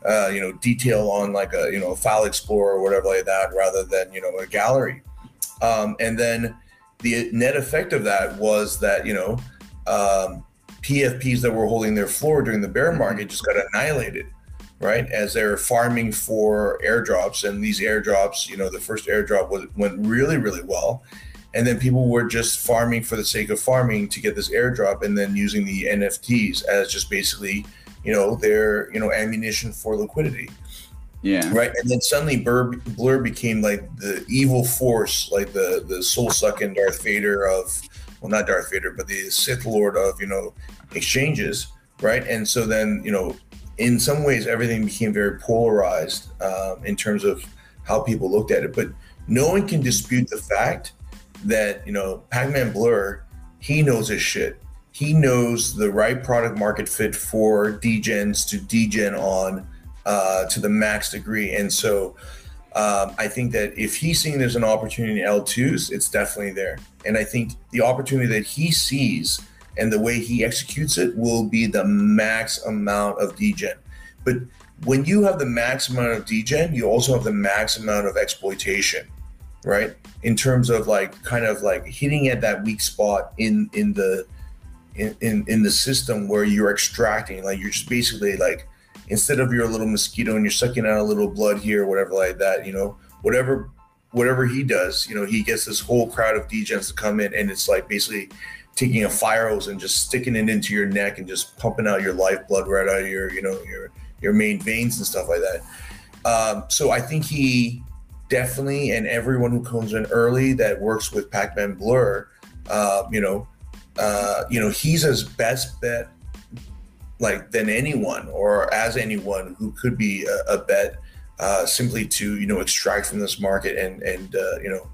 uh, you know, detail on like a you know a file explorer or whatever like that, rather than you know a gallery. Um, and then the net effect of that was that you know um, PFPs that were holding their floor during the bear market just got annihilated, right? As they're farming for airdrops, and these airdrops, you know, the first airdrop was, went really really well. And then people were just farming for the sake of farming to get this airdrop, and then using the NFTs as just basically you know their you know ammunition for liquidity. Yeah. right? And then suddenly blur, blur became like the evil force like the the soul sucking darth vader of well not darth vader but the sith lord of you know exchanges right? And so then you know in some ways everything became very polarized um, in terms of how people looked at it. But no one can dispute the fact that you know pac-man blur he knows his shit he knows the right product market fit for degens to degen on uh, to the max degree. And so um, I think that if he's seeing there's an opportunity in L2s, it's definitely there. And I think the opportunity that he sees and the way he executes it will be the max amount of degen. But when you have the max amount of degen, you also have the max amount of exploitation, right? In terms of like kind of like hitting at that weak spot in in the in, in, the system where you're extracting, like you're just basically like instead of your little mosquito and you're sucking out a little blood here, whatever like that, you know, whatever whatever he does, you know, he gets this whole crowd of degens to come in and it's like basically taking a fire hose and just sticking it into your neck and just pumping out your lifeblood right out of your, you know, your your main veins and stuff like that. Um, so I think he definitely, and everyone who comes in early that works with Pac-Man Blur, uh, you know, uh, you know, he's his best bet, like than anyone or as anyone who could be a, a bet, uh, simply to you know extract from this market and and uh, you know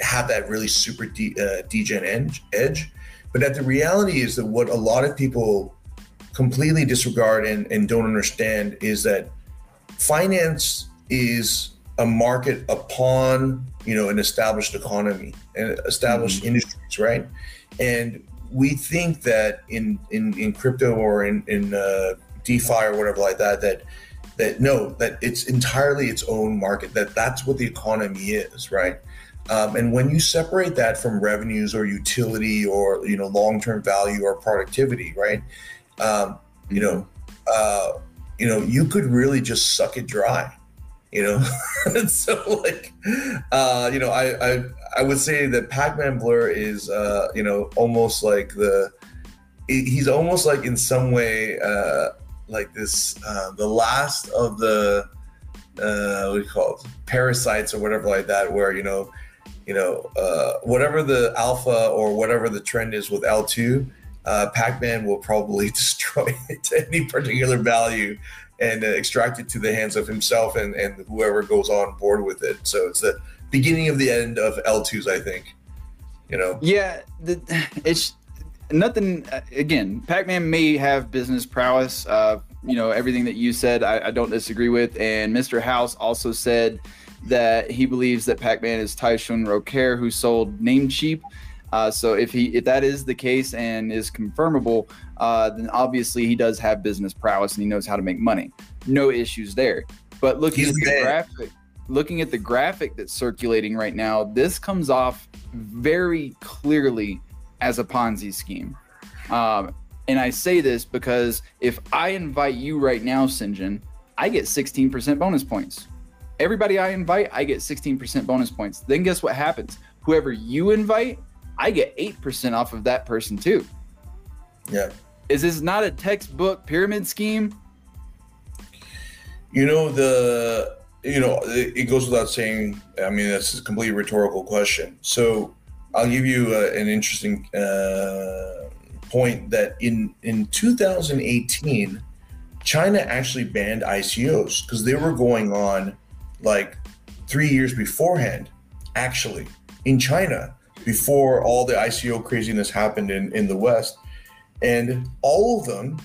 have that really super de- uh, degen edge, edge. But that the reality is that what a lot of people completely disregard and, and don't understand is that finance is a market upon you know an established economy and established mm-hmm. industries right and we think that in in, in crypto or in in uh, defi or whatever like that that that no that it's entirely its own market that that's what the economy is right? Um, and when you separate that from revenues or utility or you know long-term value or productivity right? Um, you know, uh, you know, you could really just suck it dry, you know. <laughs> so like, uh, you know, I, I I would say that Pac-Man Blur is, uh, you know, almost like the he's almost like in some way uh, like this uh, the last of the uh, what do you call it parasites or whatever like that where you know you know uh, whatever the alpha or whatever the trend is with L2 uh, Pac-Man will probably <laughs> destroy it to any particular value and uh, extract it to the hands of himself and, and whoever goes on board with it. So it's the beginning of the end of L2s, I think. You know. Yeah, the, it's nothing. Uh, again, Pac-Man may have business prowess. Uh, you know, everything that you said, I, I don't disagree with. And Mr. House also said that he believes that Pac-Man is Tieshun Roquerre, who sold Namecheap. Uh, so if he if that is the case and is confirmable, uh, then obviously he does have business prowess and he knows how to make money. No issues there. But looking He's at the graphic, looking at the graphic that's circulating right now, this comes off very clearly as a Ponzi scheme. Um, and I say this because if I invite you right now, Sinjin, I get 16% bonus points. Everybody I invite, I get 16% bonus points. Then guess what happens? Whoever you invite, I get 8% off of that person too. Yeah. Is this not a textbook pyramid scheme? You know, the, you know, it goes without saying. I mean, that's a completely rhetorical question. So I'll give you uh, an interesting uh, point that in, in 2018, China actually banned ICOs because they were going on like three years beforehand, actually, in China before all the ICO craziness happened in, in the West. And all of them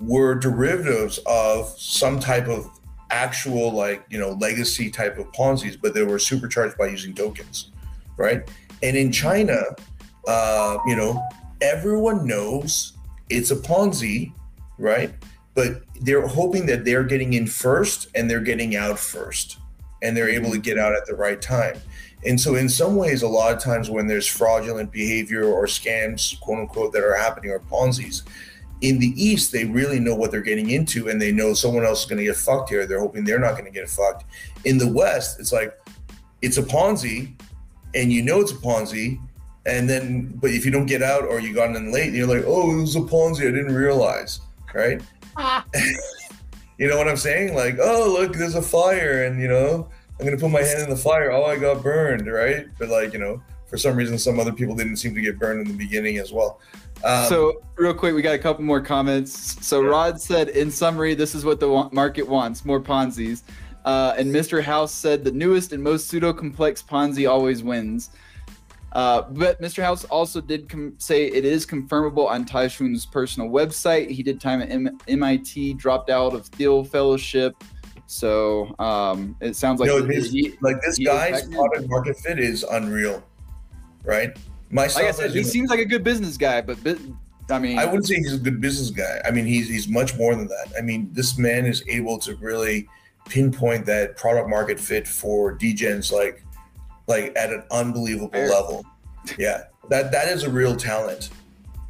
were derivatives of some type of actual, like, you know, legacy type of Ponzi's, but they were supercharged by using tokens, right? And in China, uh, you know, everyone knows it's a Ponzi, right? But they're hoping that they're getting in first and they're getting out first and they're able to get out at the right time. And so, in some ways, a lot of times when there's fraudulent behavior or scams, quote unquote, that are happening or Ponzi's, in the East, they really know what they're getting into and they know someone else is going to get fucked here. They're hoping they're not going to get fucked. In the West, it's like, it's a Ponzi and you know it's a Ponzi. And then, but if you don't get out or you got in late, you're like, oh, it was a Ponzi. I didn't realize. Right. Ah. <laughs> you know what I'm saying? Like, oh, look, there's a fire. And, you know, I'm gonna put my hand in the fire. Oh, I got burned, right? But like you know, for some reason, some other people didn't seem to get burned in the beginning as well. Um, so real quick, we got a couple more comments. So yeah. Rod said, in summary, this is what the market wants: more Ponzi's. Uh, and Mr. House said, the newest and most pseudo complex Ponzi always wins. Uh, but Mr. House also did com- say it is confirmable on Tieshun's personal website. He did time at M- MIT, dropped out of Thiel Fellowship, so um, it sounds like his, he, like this guy's product market fit is unreal, right? Myself, like I said, he seems like a good business guy, but I mean, I wouldn't say he's a good business guy. I mean, he's he's much more than that. I mean, this man is able to really pinpoint that product market fit for degens like like at an unbelievable Fair. level. Yeah, that that is a real talent.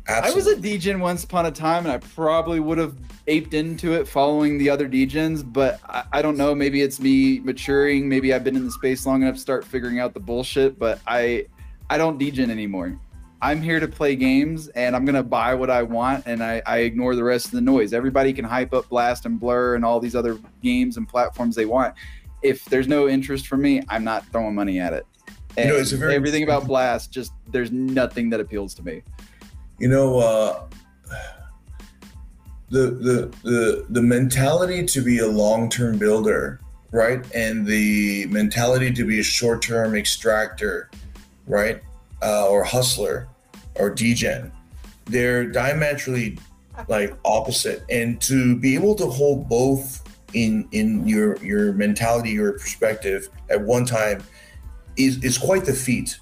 I was a degen once upon a time, and I probably would have aped into it following the other degens, but I, I don't know. Maybe it's me maturing. Maybe I've been in the space long enough to start figuring out the bullshit. But I, I don't degen anymore. I'm here to play games, and I'm gonna buy what I want, and I, I ignore the rest of the noise. Everybody can hype up Blast and Blur and all these other games and platforms they want. If there's no interest for me, I'm not throwing money at it. You know, it's a very- everything about Blast. Just there's nothing that appeals to me. You know uh the the the the mentality to be a long-term builder right? And the mentality to be a short-term extractor right? Uh, or hustler or degen they're diametrically like opposite. And to be able to hold both in in your your mentality your perspective at one time is is quite the feat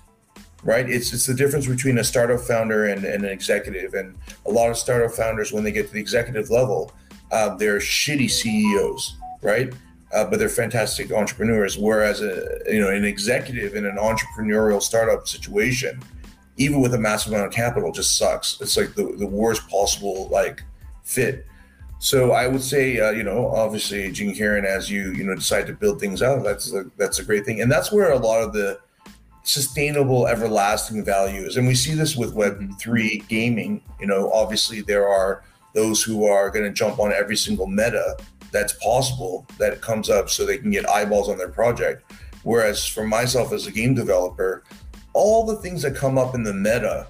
right? It's it's the difference between a startup founder and, and an executive. And a lot of startup founders, when they get to the executive level, uh, they're shitty CEOs, right? Uh, but they're fantastic entrepreneurs. Whereas a you know an executive in an entrepreneurial startup situation, even with a massive amount of capital, just sucks. It's like the, the worst possible like fit. So I would say, uh, you know, obviously, Gene Karen, as you you know decide to build things out, that's a, that's a great thing, and that's where a lot of the sustainable everlasting values. And we see this with web3 mm-hmm. gaming. You know obviously there are those who are going to jump on every single meta that's possible that comes up so they can get eyeballs on their project. Whereas for myself as a game developer all the things that come up in the meta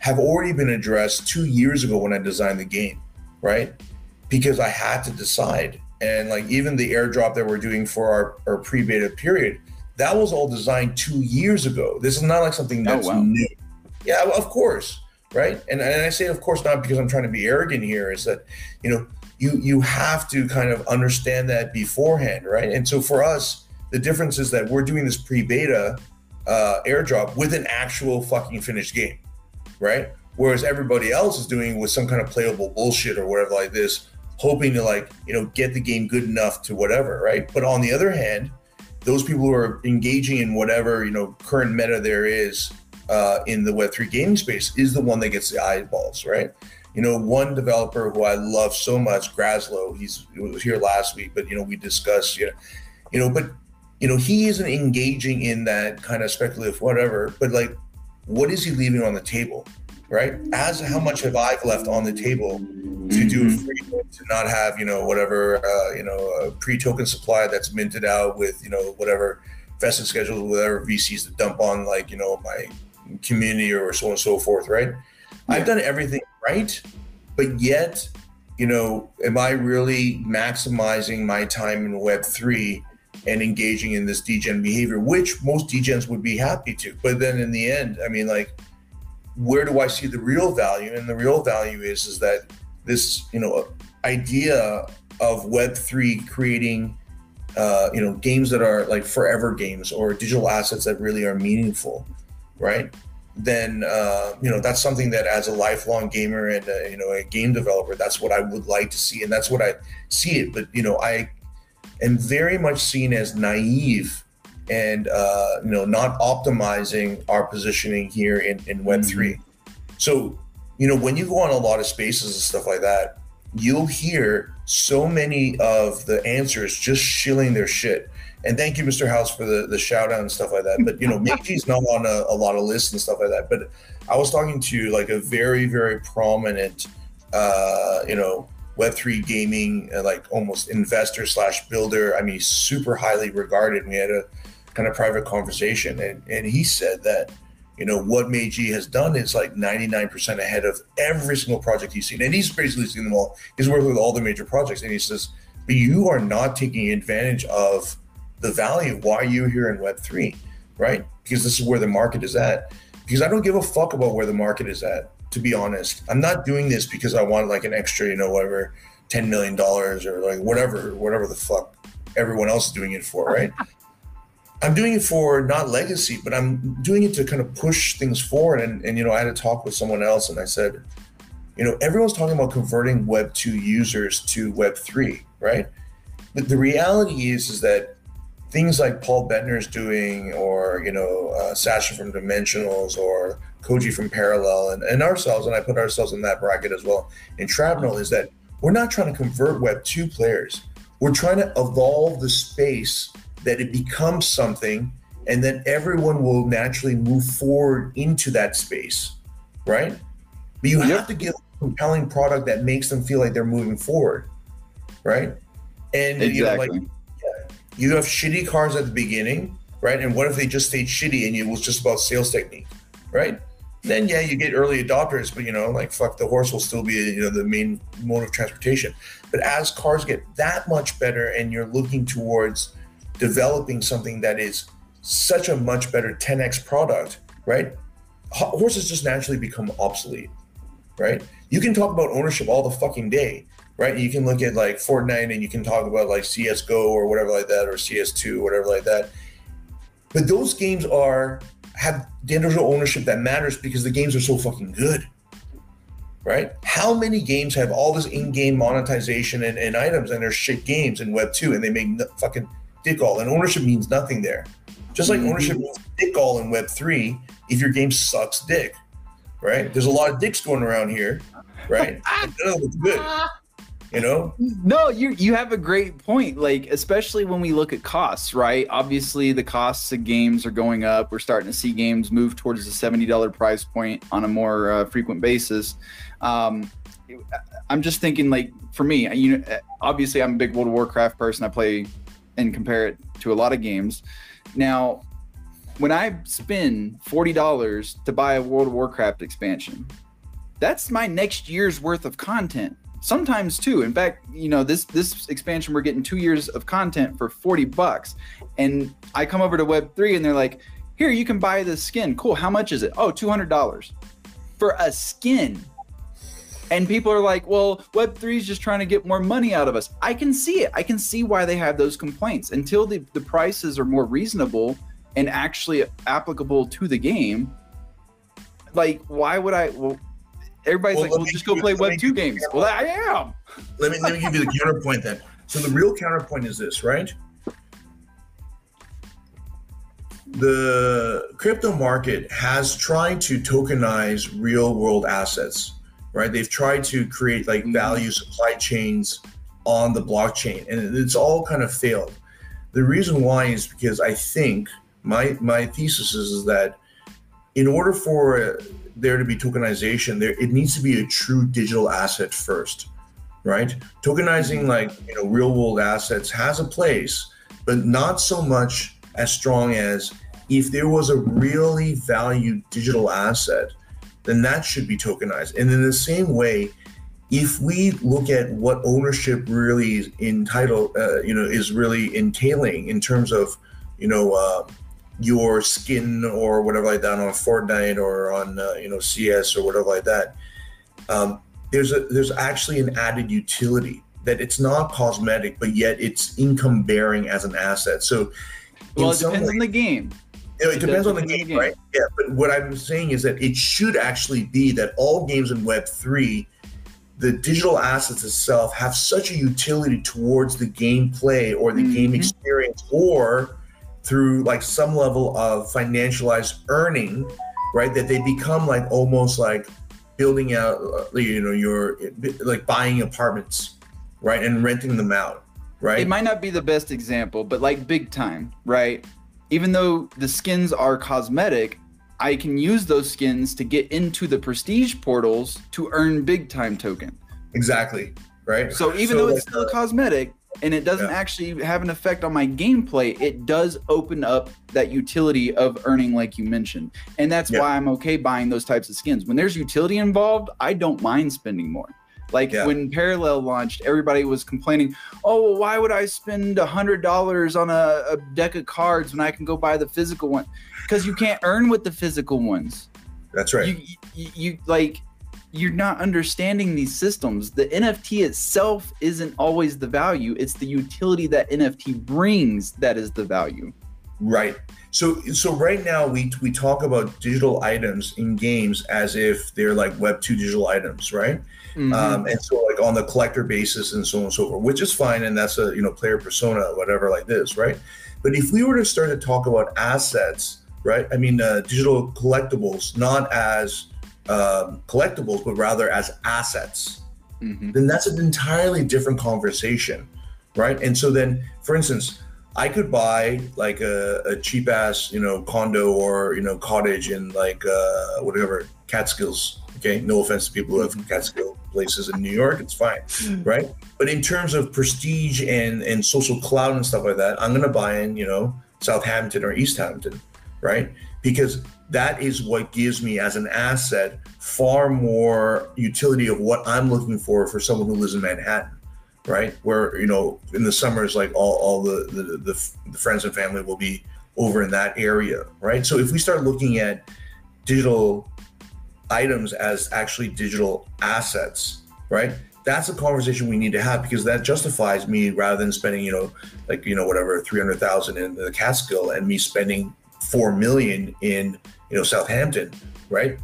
have already been addressed two years ago when i designed the game right? Because i had to decide. And like even the airdrop that we're doing for our, our pre-beta period that was all designed two years ago. This is not like something Oh, that's wow. new. Yeah, well, of course, right? And and I say of course not because I'm trying to be arrogant here. Is that you know you you have to kind of understand that beforehand, right? And so for us, the difference is that we're doing this pre-beta uh, airdrop with an actual fucking finished game, right? Whereas everybody else is doing with some kind of playable bullshit or whatever like this, hoping to like you know get the game good enough to whatever, right? But on the other hand those people who are engaging in whatever you know current meta there is uh, in the Web3 gaming space is the one that gets the eyeballs, right? You know, one developer who I love so much, Graslow, he's he was here last week, but you know, we discussed, you know, you know, but you know, he isn't engaging in that kind of speculative whatever, but like, what is he leaving on the table, right? As how much have I left on the table to do Mhm. free to not have you know whatever uh, you know a pre-token supply that's minted out with you know whatever vested schedules whatever VCs to dump on like you know my community or so on and so forth right I've done everything right but yet you know am I really maximizing my time in web 3 and engaging in this degen behavior which most degens would be happy to but then in the end I mean like where do I see the real value? And the real value is is that this you know idea of web 3 creating uh, you know games that are like forever games or digital assets that really are meaningful right? Then uh, you know that's something that as a lifelong gamer and uh, you know a game developer that's what i would like to see and that's what i see it. But you know i am very much seen as naive and uh, you know not optimizing our positioning here in, in web 3 so you know, when you go on a lot of spaces and stuff like that, you'll hear so many of the answers just shilling their shit. And thank you, Mr. House, for the, the shout out and stuff like that. But, you know, Meiji's not on a, a lot of lists and stuff like that. But I was talking to like a very, very prominent, uh, you know, Web3 gaming, uh, like almost investor slash builder. I mean, super highly regarded. We had a kind of private conversation. And, and he said that, you know what Meiji has done is like 99% ahead of every single project he's seen. And he's basically seen them all. He's worked with all the major projects. And he says but you are not taking advantage of the value. Of why you're here in web3 right? Because this is where the market is at. Because i don't give a fuck about where the market is at to be honest. I'm not doing this because i want like an extra you know whatever 10 million dollars or like whatever whatever the fuck everyone else is doing it for right I'm doing it for not legacy, but I'm doing it to kind of push things forward. And, and you know, I had a talk with someone else and I said, you know, everyone's talking about converting Web 2 users to Web 3, right? But the reality is, is that things like Paul Bettner is doing, or, you know, uh, Sasha from Dimensionals, or Koji from Parallel, and, and ourselves, and I put ourselves in that bracket as well, in Shrapnel, is that we're not trying to convert Web 2 players. We're trying to evolve the space that it becomes something, and then everyone will naturally move forward into that space, right? But you yep. have to give a compelling product that makes them feel like they're moving forward, right? And exactly. you know, like you have shitty cars at the beginning, right? And what if they just stayed shitty and it was just about sales technique, right? Then yeah, you get early adopters, but you know, like fuck, the horse will still be you know the main mode of transportation. But as cars get that much better, and you're looking towards developing something that is such a much better 10x product, right? Horses just naturally become obsolete, right? You can talk about ownership all the fucking day, right? You can look at like Fortnite and you can talk about like CS:GO or whatever like that, or CS2, whatever like that. But those games are have individual ownership that matters because the games are so fucking good, right? How many games have all this in-game monetization and, and items and they're shit games in Web two and they make no, fucking dick all and ownership means nothing there. Just like mm-hmm. ownership means dick all in Web three if your game sucks dick, right? There's a lot of dicks going around here, right? <laughs> it's good you know no you you have a great point like especially when we look at costs right obviously the costs of games are going up we're starting to see games move towards the $70 price point on a more uh, frequent basis um, i'm just thinking like for me you know obviously i'm a big world of warcraft person i play and compare it to a lot of games. Now when i spend $40 to buy a world of warcraft expansion that's my next year's worth of content. Sometimes too. in fact you know this this expansion we're getting two years of content for 40 bucks. And i come over to web3 and they're like here you can buy this skin. Cool. How much is it? Oh $200 for a skin and people are like well web3 is just trying to get more money out of us i can see it i can see why they have those complaints until the, the prices are more reasonable and actually applicable to the game like why would i well, Everybody's well, like, "Well, just go play Web two games." Well, I am. Let me let me give you the counterpoint then. So the real counterpoint is this, right? The crypto market has tried to tokenize real world assets, right? They've tried to create like mm-hmm. value supply chains on the blockchain, and it's all kind of failed. The reason why is because I think my my thesis is, is that in order for there to be tokenization, there it needs to be a true digital asset first, right? Tokenizing like you know real world assets has a place, but not so much as strong as if there was a really valued digital asset, then that should be tokenized. And in the same way, if we look at what ownership really is entitled, uh, you know, is really entailing in terms of, you know, uh, your skin or whatever like that on Fortnite or on uh, you know CS or whatever like that. Um, there's a there's actually an added utility that it's not cosmetic, but yet it's income bearing as an asset. So, well, it depends way, on the game. It, it depends on the game, the game, right? Yeah, but what I'm saying is that it should actually be that all games in Web three, the digital assets itself have such a utility towards the gameplay or the mm-hmm. game experience or through like some level of financialized earning, right? That they become like almost like building out, uh, you know, your like buying apartments, right, and renting them out, right? It might not be the best example, but like big time, right? Even though the skins are cosmetic, I can use those skins to get into the prestige portals to earn big time token. Exactly. Right. So even so though it's still uh, cosmetic, and it doesn't yeah. actually have an effect on my gameplay, it does open up that utility of earning, like you mentioned. And that's yeah. why I'm okay buying those types of skins. When there's utility involved, I don't mind spending more. Like yeah. when Parallel launched, everybody was complaining, "Oh, well, why would I spend a hundred dollars on a, a, deck of cards when I can go buy the physical one?" Because you can't earn with the physical ones. That's right. You, you, you like you're not understanding these systems. The NFT itself isn't always the value, it's the utility that NFT brings that is the value. Right. So so right now we we talk about digital items in games as if they're like Web two digital items, right? Mhm. Um, and so like on the collector basis and so on and so forth, which is fine, and that's a you know player persona, whatever like this, right? But if we were to start to talk about assets, right? I mean, uh, digital collectibles, not as um, collectibles, but rather as assets, Mhm. then that's an entirely different conversation, right? And so then, for instance, I could buy like a, a cheap ass, you know, condo or you know cottage in like uh, whatever Catskills. Okay, no offense to people who have mm-hmm. Catskill places in New York, it's fine, mm. right? But in terms of prestige and and social clout and stuff like that, I'm gonna buy in, you know, Southampton or East Hampton, right? Because that is what gives me as an asset far more utility of what I'm looking for for someone who lives in Manhattan, right? Where you know in the summers, like all, all the, the the the friends and family will be over in that area, right? So if we start looking at digital items as actually digital assets, right? That's a conversation we need to have because that justifies me rather than spending, you know, like you know whatever three hundred thousand in the Catskill and me spending four million in you know Southampton, right?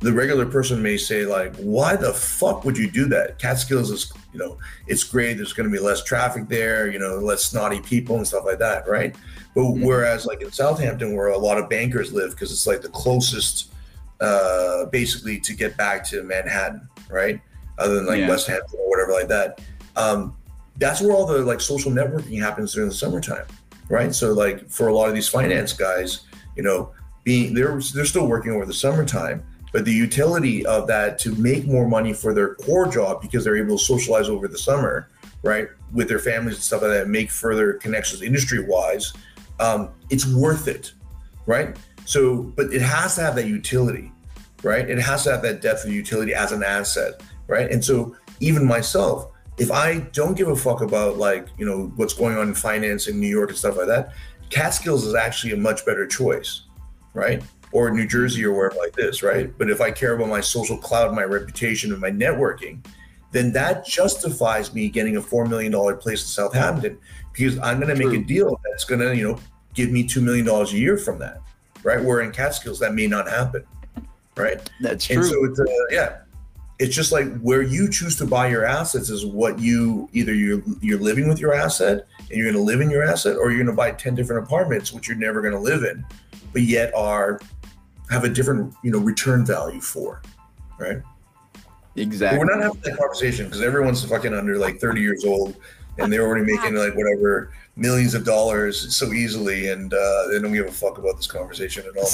The regular person may say like, why the fuck would you do that? Catskills is you know it's great. There's going to be less traffic there, you know, less snotty people and stuff like that, right? But Mhm. whereas like in Southampton, where a lot of bankers live, because it's like the closest uh, basically to get back to Manhattan, right? Other than like Yeah. West Hampton or whatever like that. Um, that's where all the like social networking happens during the summertime, right? So like for a lot of these finance guys, you know, being they're they're still working over the summertime, but the utility of that to make more money for their core job because they're able to socialize over the summer, right, with their families and stuff like that, make further connections industry wise, um, it's worth it, right? So, but it has to have that utility, right? It has to have that depth of utility as an asset, right? And so, even myself, if I don't give a fuck about like you know what's going on in finance in New York and stuff like that, Catskills is actually a much better choice, right? Or New Jersey or wherever like this, right? But if I care about my social cloud, my reputation, and my networking, then that justifies me getting a four million dollar place in Southampton because I'm going to make a deal that's going to you know give me two million dollars a year from that, right? Where in Catskills that may not happen, right? That's And true. so it's uh, yeah, it's just like where you choose to buy your assets is what you either you're you're living with your asset and you're going to live in your asset, or you're going to buy ten different apartments which you're never going to live in, but yet are have a different you know return value for, right? But exactly. we're not having that conversation because everyone's fucking under like 30 years old and they're already making like whatever millions of dollars so easily and uh, they don't give a fuck about this conversation at all.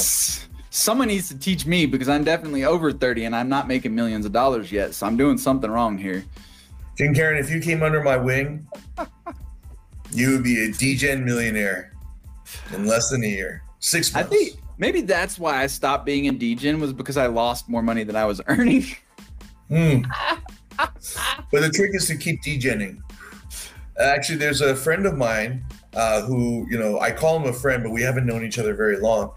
Someone needs to teach me because I'm definitely over 30 and I'm not making millions of dollars yet. So I'm doing something wrong here. King Karen, if you came under my wing, you would be a DGen millionaire in less than a year. Six I think maybe that's why I stopped being in DGen was because I lost more money than I was <laughs> earning. Hmm. but the trick is to keep degenning. Actually, there's a friend of mine uh, who, you know, I call him a friend, but we haven't known each other very long.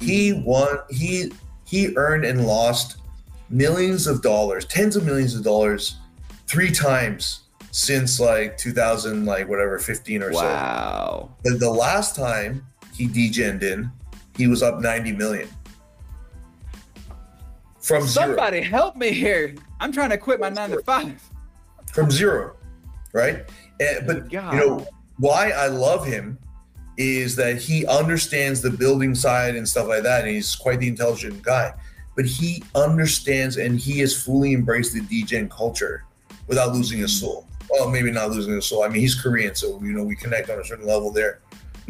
He won. He he earned and lost millions of dollars, tens of millions of dollars, three times since like 2000, like whatever, 15 or so. Wow. The last time he degened in, he was up 90 million. From zero. Somebody help me here. I'm trying to quit my nine to five. from zero, right? And, but God. you know why I love him is that he understands the building side and stuff like that, and he's quite the intelligent guy. But he understands and he has fully embraced the DGen culture without losing his soul. Well, maybe not losing his soul. I mean, he's Korean, so you know we connect on a certain level there,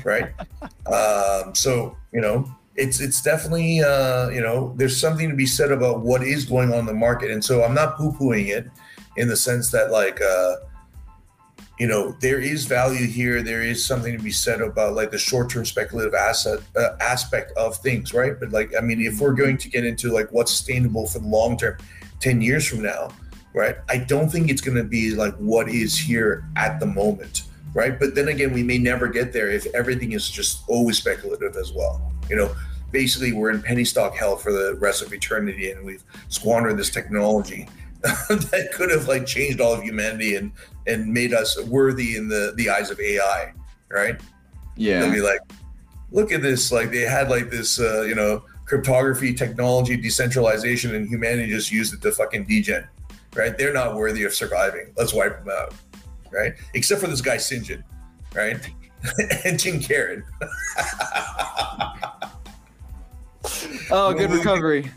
right? <laughs> um, so you know, it's it's definitely uh, you know there's something to be said about what is going on in the market, and so I'm not poo pooing it in the sense that like uh you know there is value here. There is something to be said about like the short-term speculative asset uh, aspect of things right? But like i mean if we're going to get into like what's sustainable for the long term 10 years from now right i don't think it's going to be like what is here at the moment right? But then again we may never get there if everything is just always speculative as well you know? Basically we're in penny stock hell for the rest of eternity and we've squandered this technology <laughs> that could have like changed all of humanity and and made us worthy in the the eyes of AI, right? Yeah. They'll be like, look at this. Like they had like this, uh, you know, cryptography, technology, decentralization, and humanity just used it to fucking degen, right? They're not worthy of surviving. Let's wipe them out, right? Except for this guy Sinjin, right? <laughs> and Jim Karen. oh, <laughs> good recovery.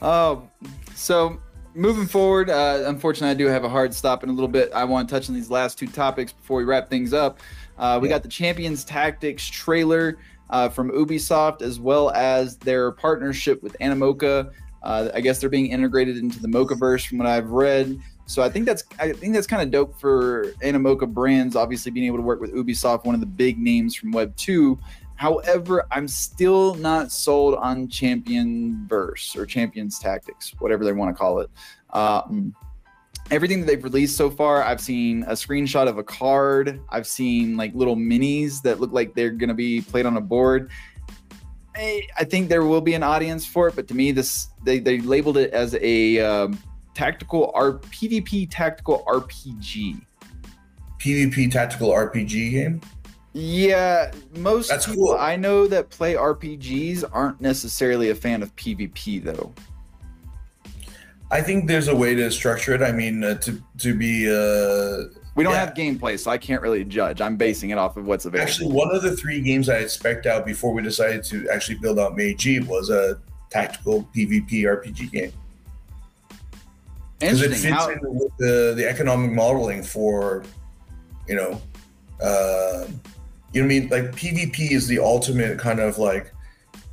Oh, so moving forward, uh, unfortunately, I do have a hard stop in a little bit. I want to touch on these last two topics before we wrap things up. Uh, we yeah. got the Champions Tactics trailer uh, from Ubisoft, as well as their partnership with Animoca. Uh, I guess they're being integrated into the Mocaverse, from what I've read. So I think that's I think that's kind of dope for Animoca brands, obviously being able to work with Ubisoft, one of the big names from Web two. However, I'm still not sold on Champion Verse or Champions Tactics, whatever they want to call it. Um, everything that they've released so far, I've seen a screenshot of a card. I've seen like little minis that look like they're going to be played on a board. I, I, think there will be an audience for it, but to me, this they, they labeled it as a um, tactical R PvP tactical RPG. PvP tactical RPG game. Yeah, most That's people cool. I know that play RPGs aren't necessarily a fan of PvP though. I think there's a way to structure it. I mean, uh, to to be. Uh, we don't yeah. have gameplay, so I can't really judge. I'm basing it off of what's available. Actually, one of the three games I had spec'd out before we decided to actually build out Meiji was a tactical PvP RPG game. Because it fits How- in with the, the economic modeling for, you know, uh, you know what I mean? Like PvP is the ultimate kind of like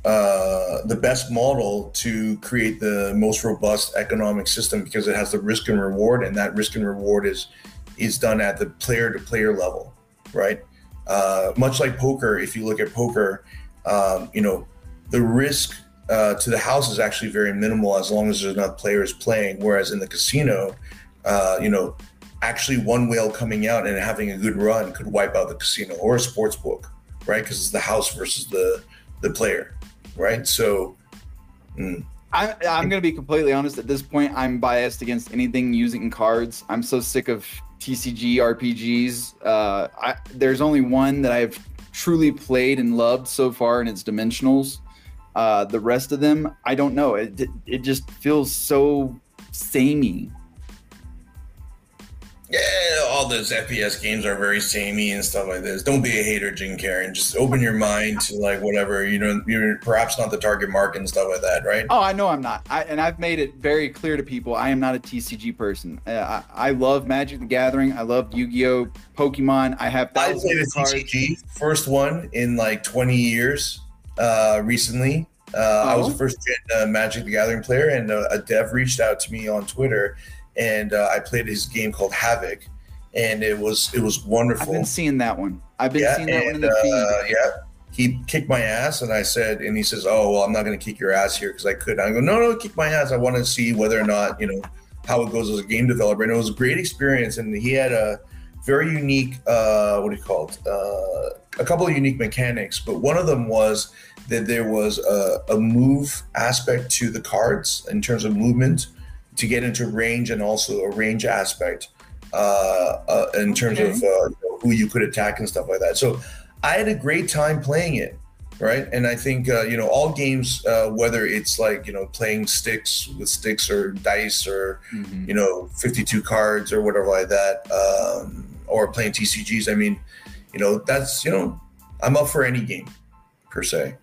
uh, the best model to create the most robust economic system because it has the risk and reward, and that risk and reward is is done at the player to player level, right? Uh, much like poker, if you look at poker, um, you know the risk uh, to the house is actually very minimal as long as there's enough players playing. Whereas in the casino, uh, you know, actually one whale coming out and having a good run could wipe out the casino or a sports book, right? Because it's the house versus the the player right? So, mm. I, I'm going to be completely honest. At this point, I'm biased against anything using cards. I'm so sick of TCG RPGs. Uh, I, there's only one that I've truly played and loved so far, and it's Dimensionals. Uh, the rest of them, I don't know. It, it just feels so samey yeah, all those FPS games are very samey and stuff like this. Don't be a hater, Jim Karen. Just open your mind to like whatever you know. You're perhaps not the target market and stuff like that, right? Oh, I know I'm not. I, and I've made it very clear to people I am not a TCG person. Uh, I, I, love Magic the Gathering. I love Yu-Gi-Oh, Pokemon. I have I played a TCG first one in like 20 years. Uh, recently, uh, oh. I was a oh. first gen uh, Magic the Gathering player, and uh, a dev reached out to me on Twitter and uh, I played his game called Havoc, and it was it was wonderful. I've been seeing that one. I've been yeah, seeing that and, one in the feed. Uh, yeah, he kicked my ass, and I said, and he says, "Oh well, I'm not going to kick your ass here because I could." I go, "No, no, kick my ass. I want to see whether or not you know how it goes as a game developer." And it was a great experience, and he had a very unique uh, what do you call it? Uh, a couple of unique mechanics, but one of them was that there was a, a move aspect to the cards in terms of movement to get into range and also a range aspect uh, uh, in terms okay. of uh, who you could attack and stuff like that. So I had a great time playing it, right? And I think uh, you know all games, uh, whether it's like you know playing sticks with sticks or dice or mm-hmm. you know 52 cards or whatever like that, um, or playing TCGs. I mean, you know that's you know I'm up for any game per se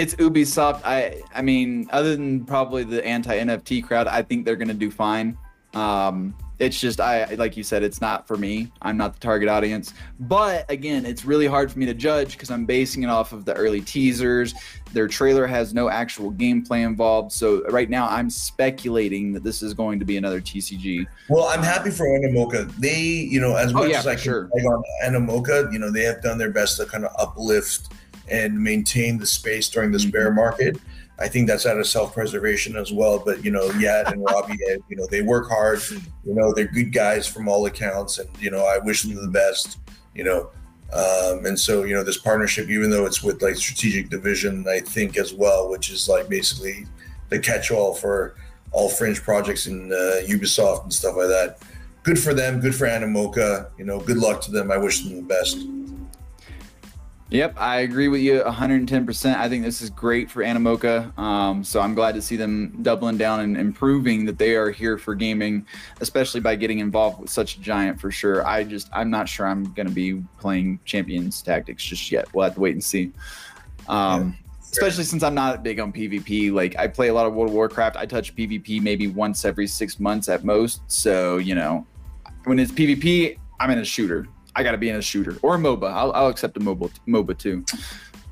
it's Ubisoft. I I mean, other than probably the anti NFT crowd, I think they're gonna do fine. Um, it's just I like you said, it's not for me. I'm not the target audience. But again, it's really hard for me to judge because I'm basing it off of the early teasers. Their trailer has no actual gameplay involved. So right now I'm speculating that this is going to be another TCG. Well, I'm happy for Animoca. They, you know, as oh, much yeah, as I can sure. on Animoca, you know, they have done their best to kind of uplift and maintain the space during this bear mm-hmm. market. I think that's out of self-preservation as well. But you know, Yat and Robby, you know, they work hard. You know, they're good guys from all accounts, and you know, I wish them the best. You know, um, and so you know, this partnership, even though it's with like Strategic Division, I think as well, which is like basically the catch-all for all fringe projects in uh, Ubisoft and stuff like that. Good for them. Good for Animoca. You know, good luck to them. I wish them the best. Yep, I agree with you 110%. I think this is great for Animoca. Um, so I'm glad to see them doubling down and improving that they are here for gaming, especially by getting involved with such a giant for sure. I just, I'm not sure I'm going to be playing Champions Tactics just yet. We'll have to wait and see. Um, yeah. Especially since I'm not big on PvP. Like, I play a lot of World of Warcraft. I touch PvP maybe once every six months at most. So, you know, when it's PvP, I'm in a shooter. I got to be in a shooter or a MOBA. I'll, I'll accept a MOBA, MOBA too.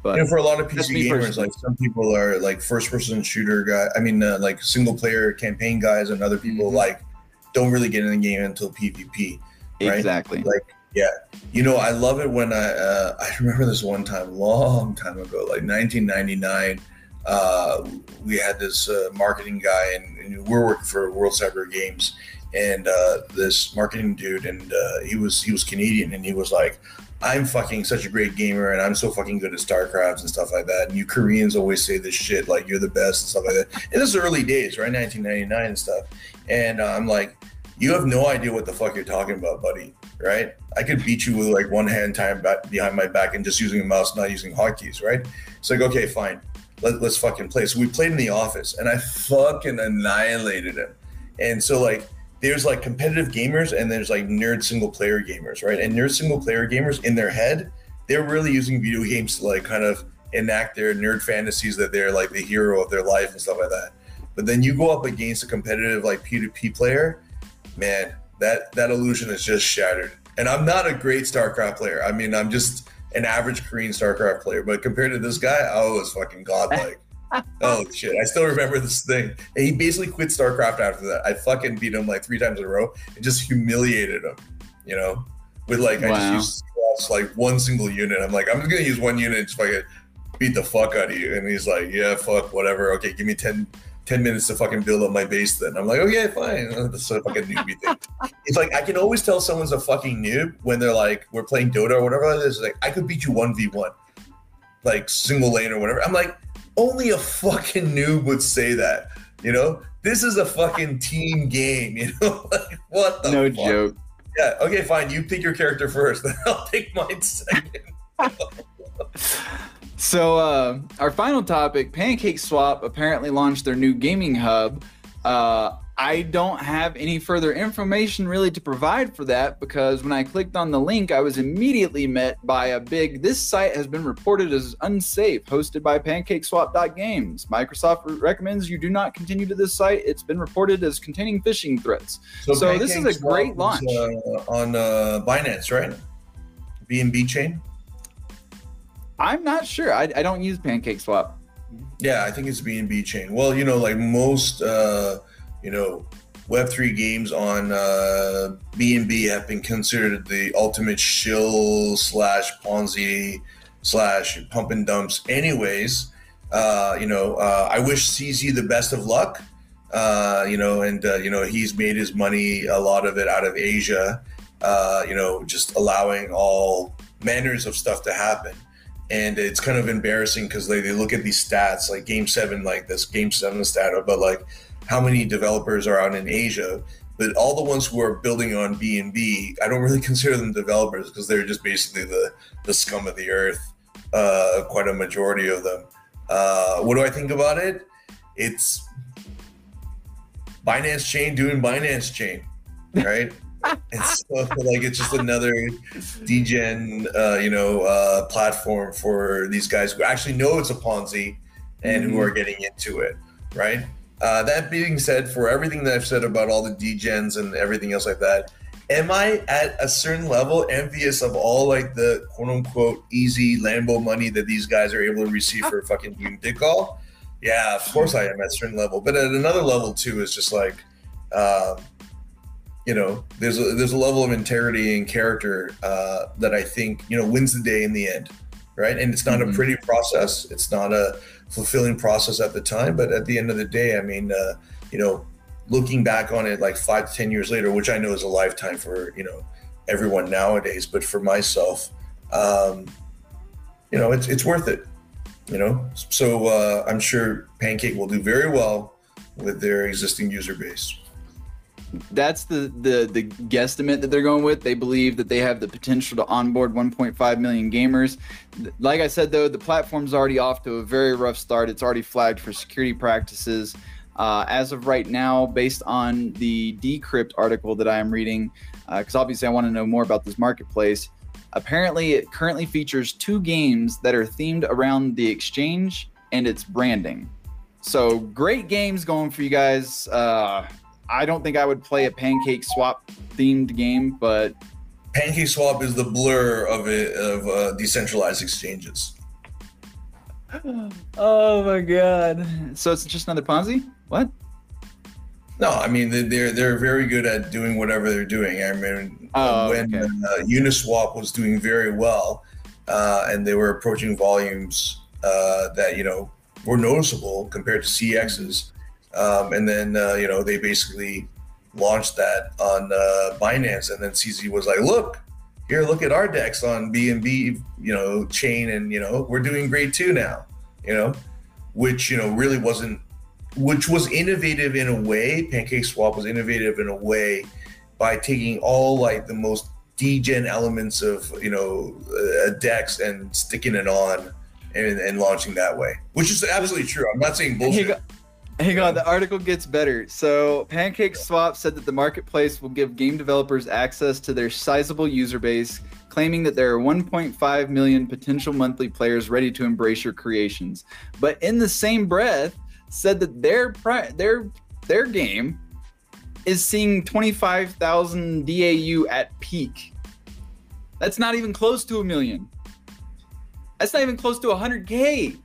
But you know, for a lot of PC gamers, like some people are like first person shooter guy. I mean, uh, like single player campaign guys, and other people mm-hmm. like don't really get in the game until PvP. Right? Exactly. Like, yeah, you know, I love it when I uh, I remember this one time, long time ago, like 1999. Uh, we had this uh, marketing guy, and, and we're working for World Cyber Games, and uh, this marketing dude, and uh, he was he was Canadian, and he was like, "I'm fucking such a great gamer, and I'm so fucking good at Starcraft and stuff like that." And you Koreans always say this shit like you're the best and stuff like that. And this is early days, right, 1999 and stuff. And uh, I'm like, you have no idea what the fuck you're talking about, buddy. Right? I could beat you with like one hand tied behind my back and just using a mouse, not using hotkeys. Right? It's like, okay, fine. Let, let's fucking play. So we played in the office, and I fucking annihilated him. And so like there's like competitive gamers and there's like nerd single player gamers, right? And nerd single player gamers in their head, they're really using video games to like kind of enact their nerd fantasies that they're like the hero of their life and stuff like that. But then you go up against a competitive like PvP player, man, that that illusion is just shattered. And I'm not a great StarCraft player. I mean, I'm just an average Korean StarCraft player, but compared to this guy, I was fucking godlike <laughs> oh shit! I still remember this thing. And he basically quit StarCraft after that. I fucking beat him like three times in a row and just humiliated him. You know, with like wow. I just used like one single unit. I'm like, I'm just gonna use one unit, and just fucking beat the fuck out of you. And he's like, Yeah, fuck, whatever. Okay, give me 10, 10 minutes to fucking build up my base. Then I'm like, Okay, fine. <laughs> That's a fucking newbie thing. It's like I can always tell someone's a fucking noob when they're like, we're playing Dota or whatever it is. Like I could beat you one v one, like single lane or whatever. I'm like only a fucking noob would say that. You know, this is a fucking team game. <laughs> You know, like what the no fuck? joke. Yeah. Okay. Fine. You pick your character first. <laughs> Then I'll take mine second. <laughs> so uh, our final topic: Pancake Swap apparently launched their new gaming hub. Uh, I don't have any further information really to provide for that because when I clicked on the link, I was immediately met by a big this site has been reported as unsafe, hosted by pancakeswap.games. Microsoft recommends you do not continue to this site. It's been reported as containing phishing threats. So, so this is a great launch. Uh, on uh, Binance, right? BNB chain? I'm not sure. I, I don't use PancakeSwap. Yeah, I think it's BNB chain. Well, you know, like most. Uh, you know, Web3 games on uh, BNB have been considered the ultimate shill slash Ponzi slash pump and dumps. Anyways, uh, you know, uh, I wish CZ the best of luck. Uh, you know, and uh, you know he's made his money a lot of it out of Asia. Uh, you know, just allowing all manners of stuff to happen. And it's kind of embarrassing because they, they look at these stats like game seven, like this game seven stat, but like how many developers are out in Asia, but all the ones who are building on BNB, I don't really <laughs> consider them developers because they're just basically the the scum of the earth. Uh, quite a majority of them. Uh, what do I think about it? It's Binance Chain doing Binance Chain, right? <laughs> it's so, like it's just another degen, uh, you know, uh, platform for these guys who actually know it's a Ponzi and mm-hmm. who are getting into it, right? Uh, that being said, for everything that I've said about all the degens and everything else like that, am I at a certain level envious of all like the quote unquote easy Lambo money that these guys are able to receive for fucking Doom Dick all? Yeah, of course I am at a certain level. But at another level too, is just like, uh, you know, there's a there's a level of integrity and character uh, that I think you know wins the day in the end, right? And it's not mm-hmm. a pretty process. It's not a fulfilling process at the time. But at the end of the day, I mean, uh, you know, looking back on it like five to 10 years later, which I know is a lifetime for, you know, everyone nowadays, but for myself, um, you know, it's, it's worth it, you know? So uh, I'm sure Pancake will do very well with their existing user base. That's the the the guesstimate that they're going with. They believe that they have the potential to onboard 1.5 million gamers. Like I said, though, the platform's already off to a very rough start. It's already flagged for security practices. Uh, as of right now, based on the Decrypt article that I am reading, because uh, obviously I want to know more about this marketplace. Apparently, it currently features two games that are themed around the exchange and its branding. So great games going for you guys. Uh, I don't think I would play a Pancake Swap themed game, but Pancake Swap is the blur of it of uh, decentralized exchanges. <gasps> Oh my god! So it's just another Ponzi? What? No, I mean they're they're very good at doing whatever they're doing. I mean, oh, when okay. uh, Uniswap was doing very well, uh, and they were approaching volumes uh, that you know were noticeable compared to CXs, um, and then uh, you know they basically launched that on uh, Binance, and then CZ was like, "Look, here, look at our DEX on BNB, you know, chain, and you know we're doing great too now." You know, which you know really wasn't which was innovative in a way. Pancake Swap was innovative in a way by taking all like the most degen elements of you know a Dex and sticking it on and, and launching that way, which is absolutely true. I'm not saying bullshit. Hang on, the article gets better. So, Pancake Swap said that the marketplace will give game developers access to their sizable user base, claiming that there are 1.5 million potential monthly players ready to embrace your creations. But in the same breath, said that their pri- their their game is seeing 25,000 DAU at peak. That's not even close to a million. That's not even close to 100k.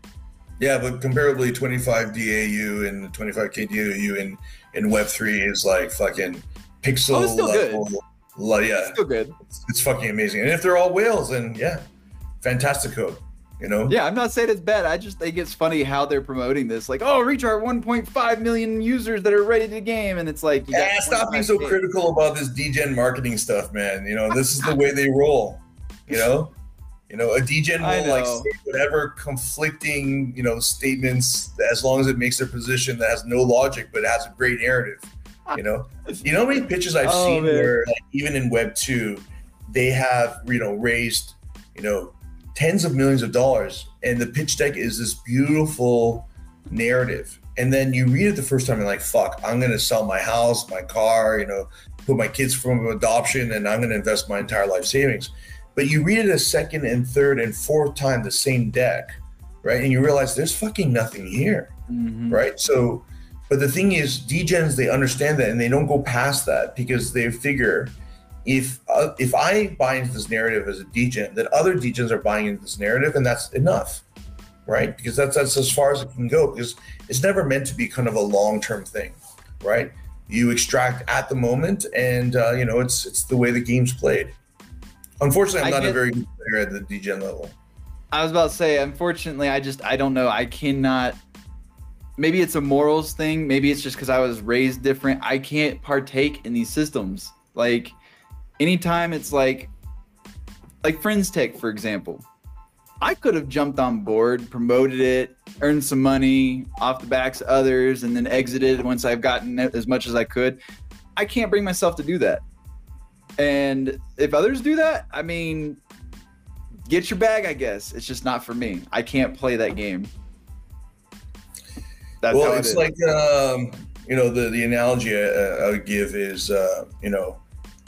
Yeah, but comparably, 25 DAU and 25k DAU in in Web three is like fucking pixel Oh, it's still good. level. Like, yeah, Still good. it's, it's fucking amazing. And if they're all whales, then yeah, fantastic code. You know, Yeah, I'm not saying it's bad. I just think it's funny how they're promoting this. Like, oh, reach our 1.5 million users that are ready to game, and it's like, you Yeah, stop being so 25K. critical about this degen marketing stuff, man. You know, this is the <laughs> way they roll. You know, you know, a I will like say whatever conflicting, you know, statements as long as it makes their position that has no logic but has a great narrative. You know, you know how many pitches I've <laughs> Oh, seen man. where like even in Web two, they have you know raised you know tens of millions of dollars, and the pitch deck is this beautiful narrative. And then you read it the first time, and like, fuck, I'm gonna sell my house, my car, you know, put my kids from adoption, and I'm gonna invest my entire life savings. But you read it a second and third and fourth time the same deck, right? And you realize there's fucking nothing here Mhm. right? So, but the thing is, degens they understand that and they don't go past that because they figure if uh, if I buy into this narrative as a degen, that other degens are buying into this narrative, and that's enough, right? Because that's that's as far as it can go. Because it's never meant to be kind of a long term thing, right? You extract at the moment, and uh, you know it's it's the way the game's played. Unfortunately, I'm not a very good player at the degen level. I was about to say, unfortunately, I just I don't know. I cannot. Maybe it's a morals thing. Maybe it's just because I was raised different. I can't partake in these systems. Like, anytime it's like, like Friends Tech, for example, I could have jumped on board, promoted it, earned some money off the backs of others, and then exited once I've gotten as much as I could. I can't bring myself to do that. And if others do that, I mean, get your bag, I guess. It's just not for me. I can't play that game. That's well, it it's is. like um, you know the the analogy I, I would give is uh, you know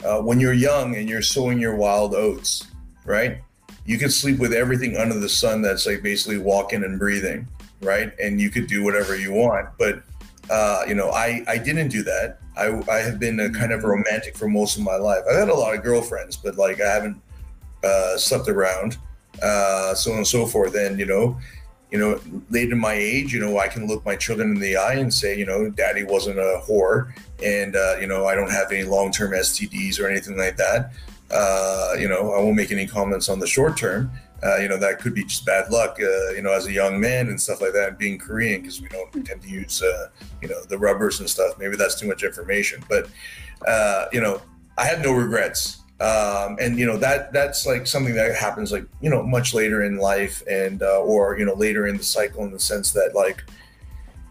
uh, when you're young and you're sowing your wild oats, right? You could sleep with everything under the sun that's like basically walking and breathing, right? And you could do whatever you want. But uh, you know, I I didn't do that. I I have been a kind of romantic for most of my life. I've had a lot of girlfriends, but like I haven't uh, slept around, uh, so on and so forth. And you know, you know, late in my age, you know, I can look my children in the eye and say, you know, daddy wasn't a whore and, uh, you know, I don't have any long term STDs or anything like that. Uh, you know, I won't make any comments on the short term. Uh, you know, that could be just bad luck, uh, you know, as a young man and stuff like that, and being Korean because we don't tend to use, uh, you know, the rubbers and stuff. Maybe that's too much information. But, uh, you know, I have no regrets um, and you know that that's like something that happens like you know much later in life and uh, or you know later in the cycle in the sense that like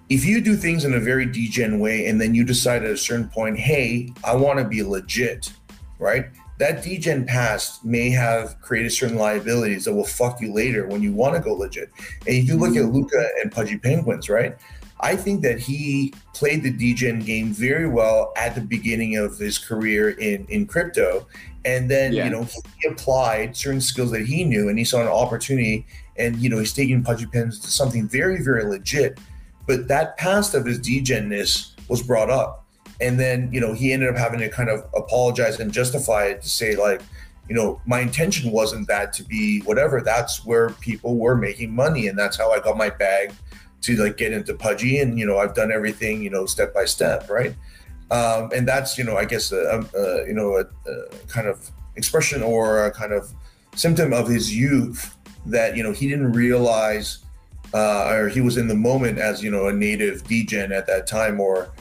if you do things in a very degen way and then you decide at a certain point, hey, I want to be legit, right? That degen past may have created certain liabilities that will fuck you later when you want to go legit. And if you look at mm-hmm. Luca and Pudgy Penguins, right? I think that he played the degen game very well at the beginning of his career in in crypto, and then Yeah. you know he applied certain skills that he knew, and he saw an opportunity, and you know he's taking Pudgy Pens to something very very legit. But that past of his degenness was brought up, and then you know he ended up having to kind of apologize and justify it to say like. You know, my intention wasn't that to be whatever. That's where people were making money, and that's how I got my bag to like get into pudgy and you know i've done everything you know step by step right um, and that's you know i guess a, a, you know a, a kind of expression or a kind of symptom of his youth that you know he didn't realize uh, or he was in the moment as you know a native degen at that time or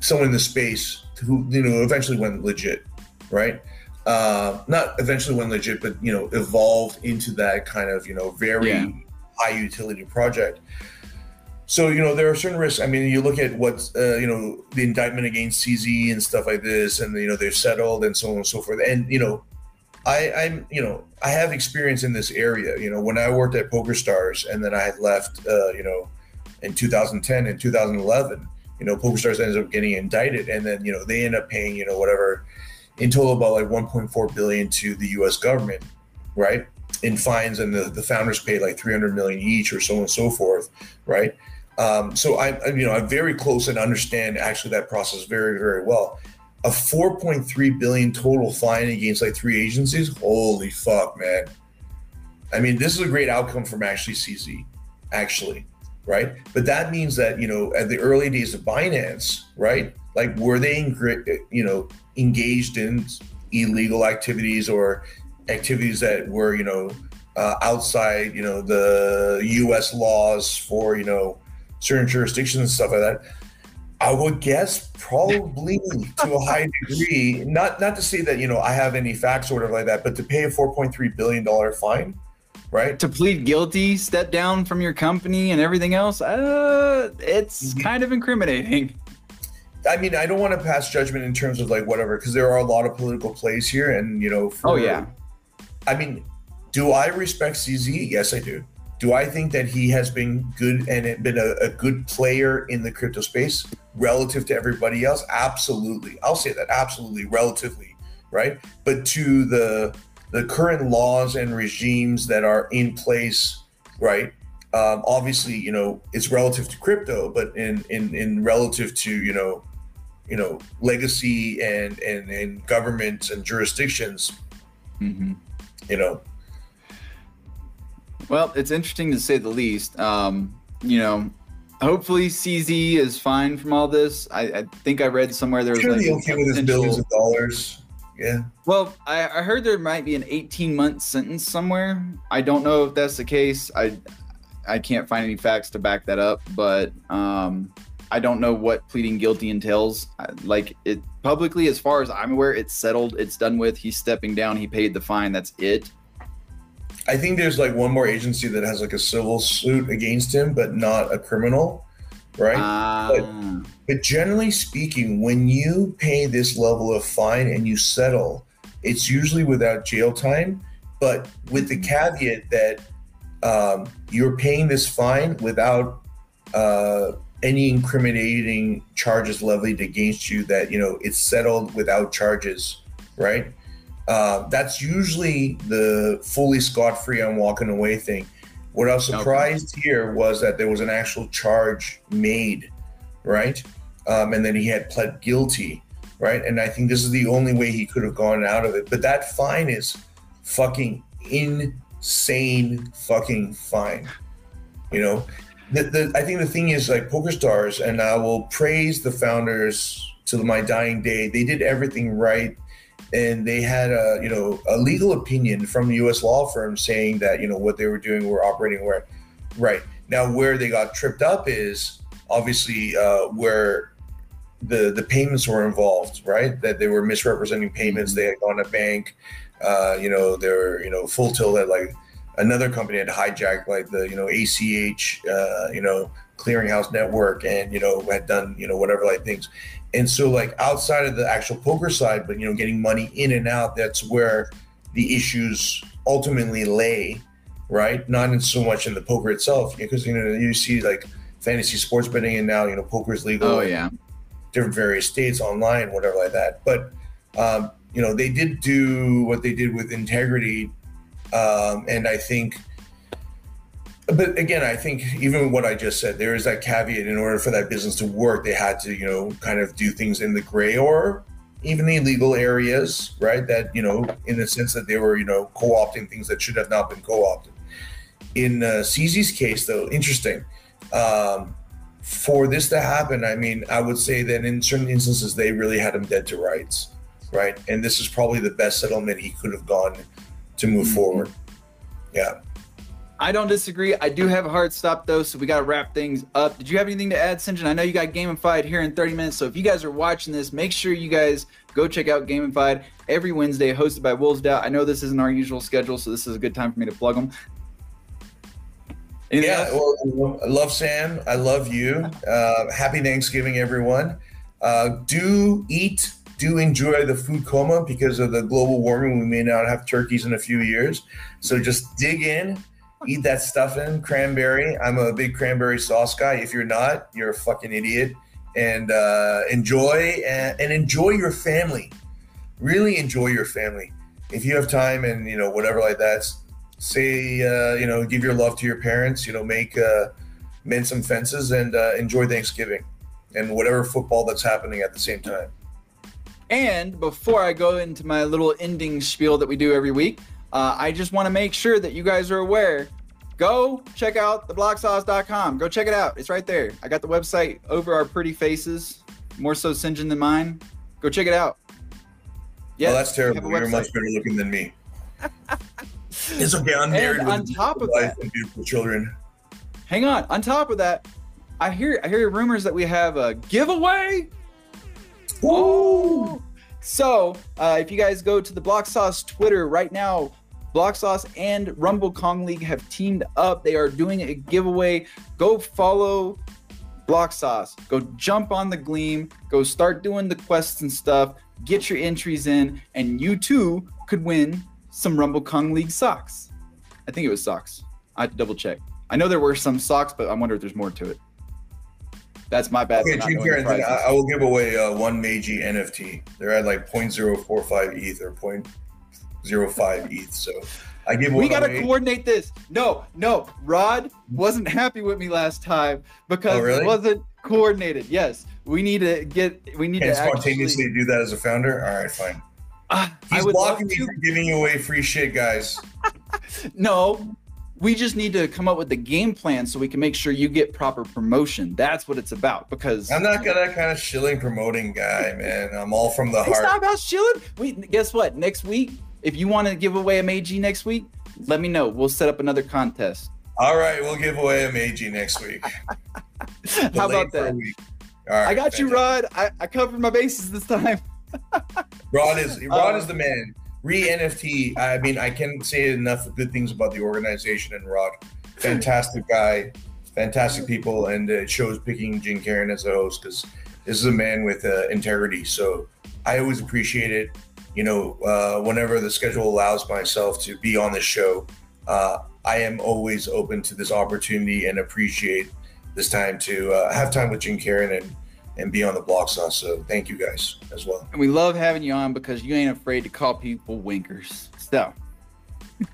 someone in the space who you know eventually went legit right uh, not eventually went legit but you know evolved into that kind of you know very Yeah. high utility project so you know there are certain risks. I mean, you look at what's uh, you know the indictment against CZ and stuff like this, and you know they've settled and so on and so forth. And you know, I, I'm you know I have experience in this area. You know, when I worked at Poker Stars, and then I had left. Uh, you know, in 2010 and 2011, you know, Poker Stars ends up getting indicted, and then you know they end up paying you know whatever in total about like 1.4 billion to the U.S. government, right? In fines, and the, the founders paid like 300 million each, or so on and so forth, right? Um, so I, I- you know, I'm very close and understand actually that process very, very well. A 4.3 billion total fine against like three agencies. Holy fuck, man! I mean, this is a great outcome from actually CZ, actually, right? But that means that you know, at the early days of Binance, right? Like, were they, you know, engaged in illegal activities or activities that were, you know, uh, outside, you know, the U.S. laws for, you know, certain jurisdictions and stuff like that. I would guess probably <laughs> to a high degree. Not not to say that you know I have any facts or whatever like that, but to pay a 4.3 billion dollar fine, right? To plead guilty, step down from your company, and everything else, uh, it's Mhm. kind of incriminating. I mean, I don't want to pass judgment in terms of like whatever, because there are a lot of political plays here, and you know. For, Oh yeah, I mean, do I respect CZ? Yes, I do. Do I think that he has been good and been a, a good player in the crypto space relative to everybody else? Absolutely. I'll say that absolutely, relatively, right? But to the the current laws and regimes that are in place, right? Um, obviously, you know, it's relative to crypto, but in in in relative to you know, you know, legacy and and and governments and jurisdictions, hmm you know, Well, it's interesting to say the least. Um, you know, hopefully CZ is fine from all this. I, I think I read somewhere there was like okay with his billions of dollars. Yeah. Well, I, I heard there might be an 18 month sentence somewhere. I don't know if that's the case. I I can't find any facts to back that up, but um, I don't know what pleading guilty entails. Like it publicly, as far as I'm aware, it's settled. It's done with. He's stepping down. He paid the fine. That's it. I think there's like one more agency that has like a civil suit against him, but not a criminal, right? Ah, but generally speaking, when you pay this level of fine and you settle, it's usually without jail time, but with the caveat that um, you're paying this fine without uh, any incriminating charges levied against you. That you know it's settled without charges, right? Uh, that's usually the fully scot free, I'm walking away thing. What I was Okay. surprised here was that there was an actual charge made, right? Um, and then he had pled guilty, right? And I think this is the only way he could have gone out of it. But that fine is fucking insane, fucking fine. You know, the, the I think the thing is like Poker Stars, and I will praise the founders to my dying day. They did everything right and they had a you know a legal opinion from the U.S. law firm saying that you know what they were doing were operating where right now where they got tripped up is obviously uh, where the the payments were involved right? That they were misrepresenting payments. They had gone to bank uh, you know they were you know full tilt that like another company had hijacked like the you know ACH uh, you know clearinghouse network and you know had done you know whatever like things. And so like outside of the actual poker side but you know getting money in and out that's where the issues ultimately lay right? Not in so much in the poker itself because you know you see like fantasy sports betting and now you know poker is legal. Oh yeah. Different various states online whatever like that. But um, you know they did do what they did with integrity um, and i think but again i think even what i just said there is that caveat in order for that business to work they had to you know kind of do things in the gray or even the illegal areas right? That you know in the sense that they were you know co-opting things that should have not been co-opted. In uh, CZ's case though interesting. Um, for this to happen i mean i would say that in certain instances they really had him dead to rights right and this is probably the best settlement he could have gone to move Mhm. forward yeah I don't disagree. I do have a hard stop though, so we got to wrap things up. Did you have anything to add, Sinjin? I know you got Gamified here in 30 minutes, so if you guys are watching this, make sure you guys go check out Gamified every Wednesday, hosted by Wolves DAO. I know this isn't our usual schedule, so this is a good time for me to plug them. Anything yeah well i love sam. I love you. Uh, happy thanksgiving everyone. Uh, do eat do enjoy the food coma because of the global warming. We may not have turkeys in a few years. So just dig in eat that stuffing cranberry i'm a big cranberry sauce guy. If you're not you're a fucking idiot. And uh, enjoy and, and enjoy your family. Really enjoy your family. If you have time and you know whatever like that say uh, you know give your love to your parents you know make uh, mend some fences and uh, enjoy thanksgiving and whatever football that's happening at the same time And before I go into my little ending spiel that we do every week, uh, I just want to make sure that you guys are aware. Go check out theblocksauce.com. Go check it out. It's right there. I got the website over our pretty faces, more so Sinjin than mine. Go check it out. yeah Yeah, well, that's terrible we have a you're much better looking than me <laughs> it's okay i'm married And on top of that- beautiful children Hang on. On top of that, I hear I hear rumors that we have a giveaway. Oh. So, uh, if you guys go to the Block Sauce Twitter right now, Block Sauce and Rumble Kong League have teamed up. They are doing a giveaway. Go follow Block Sauce. Go jump on the Gleam. Go start doing the quests and stuff. Get your entries in, and you too could win some Rumble Kong League socks. I think it was socks. I have to double check. I know there were some socks, but I wonder if there's more to it. That's my bad. okay Karen, I. I will give away uh, one Meiji NFT they're at like 0.045 ETH or 0.05 ETH so I give We gotta away. coordinate this. No, no. Rod wasn't happy with me last time because Oh, really? it wasn't coordinated. Yes, we need to get. We need Can to spontaneously actually. do that as a founder all right fine Uh, He's blocking to. from giving away free shit, guys. <laughs> No, we just need to come up with the game plan so we can make sure you get proper promotion. That's what it's about. Because I'm not that kind of shilling promoting guy, man. I'm all from the heart. It's not about shilling. We guess what? Next week, if you want to give away a Meiji next week, let me know. We'll set up another contest. All right, we'll give away a Meiji next week. <laughs> How about that? week. All right, I got you. Rod. I, I covered my bases this time. <laughs> Rod is Rod Uh, is the man. Re NFT. I mean, I can't say enough good things about the organization and Rod. Fantastic <laughs> guy, fantastic people, and it shows picking Jim Karen as a host because this is a man with uh, integrity. So I always appreciate it. You know, uh, whenever the schedule allows myself to be on the show, uh, I am always open to this opportunity and appreciate this time to uh, have time with Jim Karen and and be on the block sauce. So thank you guys as well. And we love having you on because you ain't afraid to call people winkers. So, <laughs>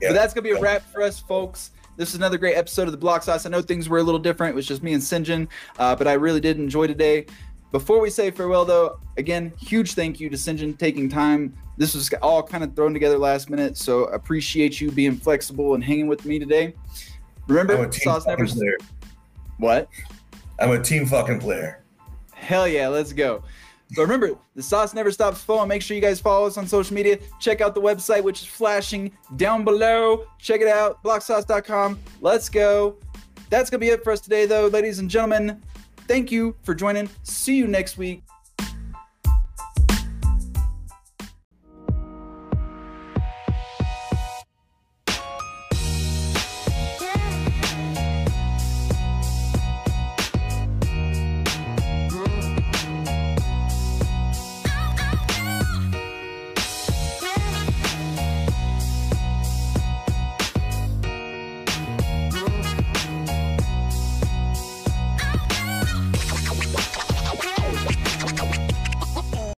Yeah. but that's gonna be a wrap for us, folks. This is another great episode of the Block Sauce. I know things were a little different. It was just me and Sinjin, uh, but I really did enjoy today. Before we say farewell, though, again, huge thank you to Sinjin taking time. This was all kind of thrown together last minute, so appreciate you being flexible and hanging with me today. I'm Remember, a team sauce never. player. What? I'm a team fucking player. Hell yeah, let's go. But remember, the sauce never stops flowing. Make sure you guys follow us on social media. Check out the website, which is flashing down below. Check it out, blocksauce.com. Let's go. That's going to be it for us today, though, ladies and gentlemen. Thank you for joining. See you next week.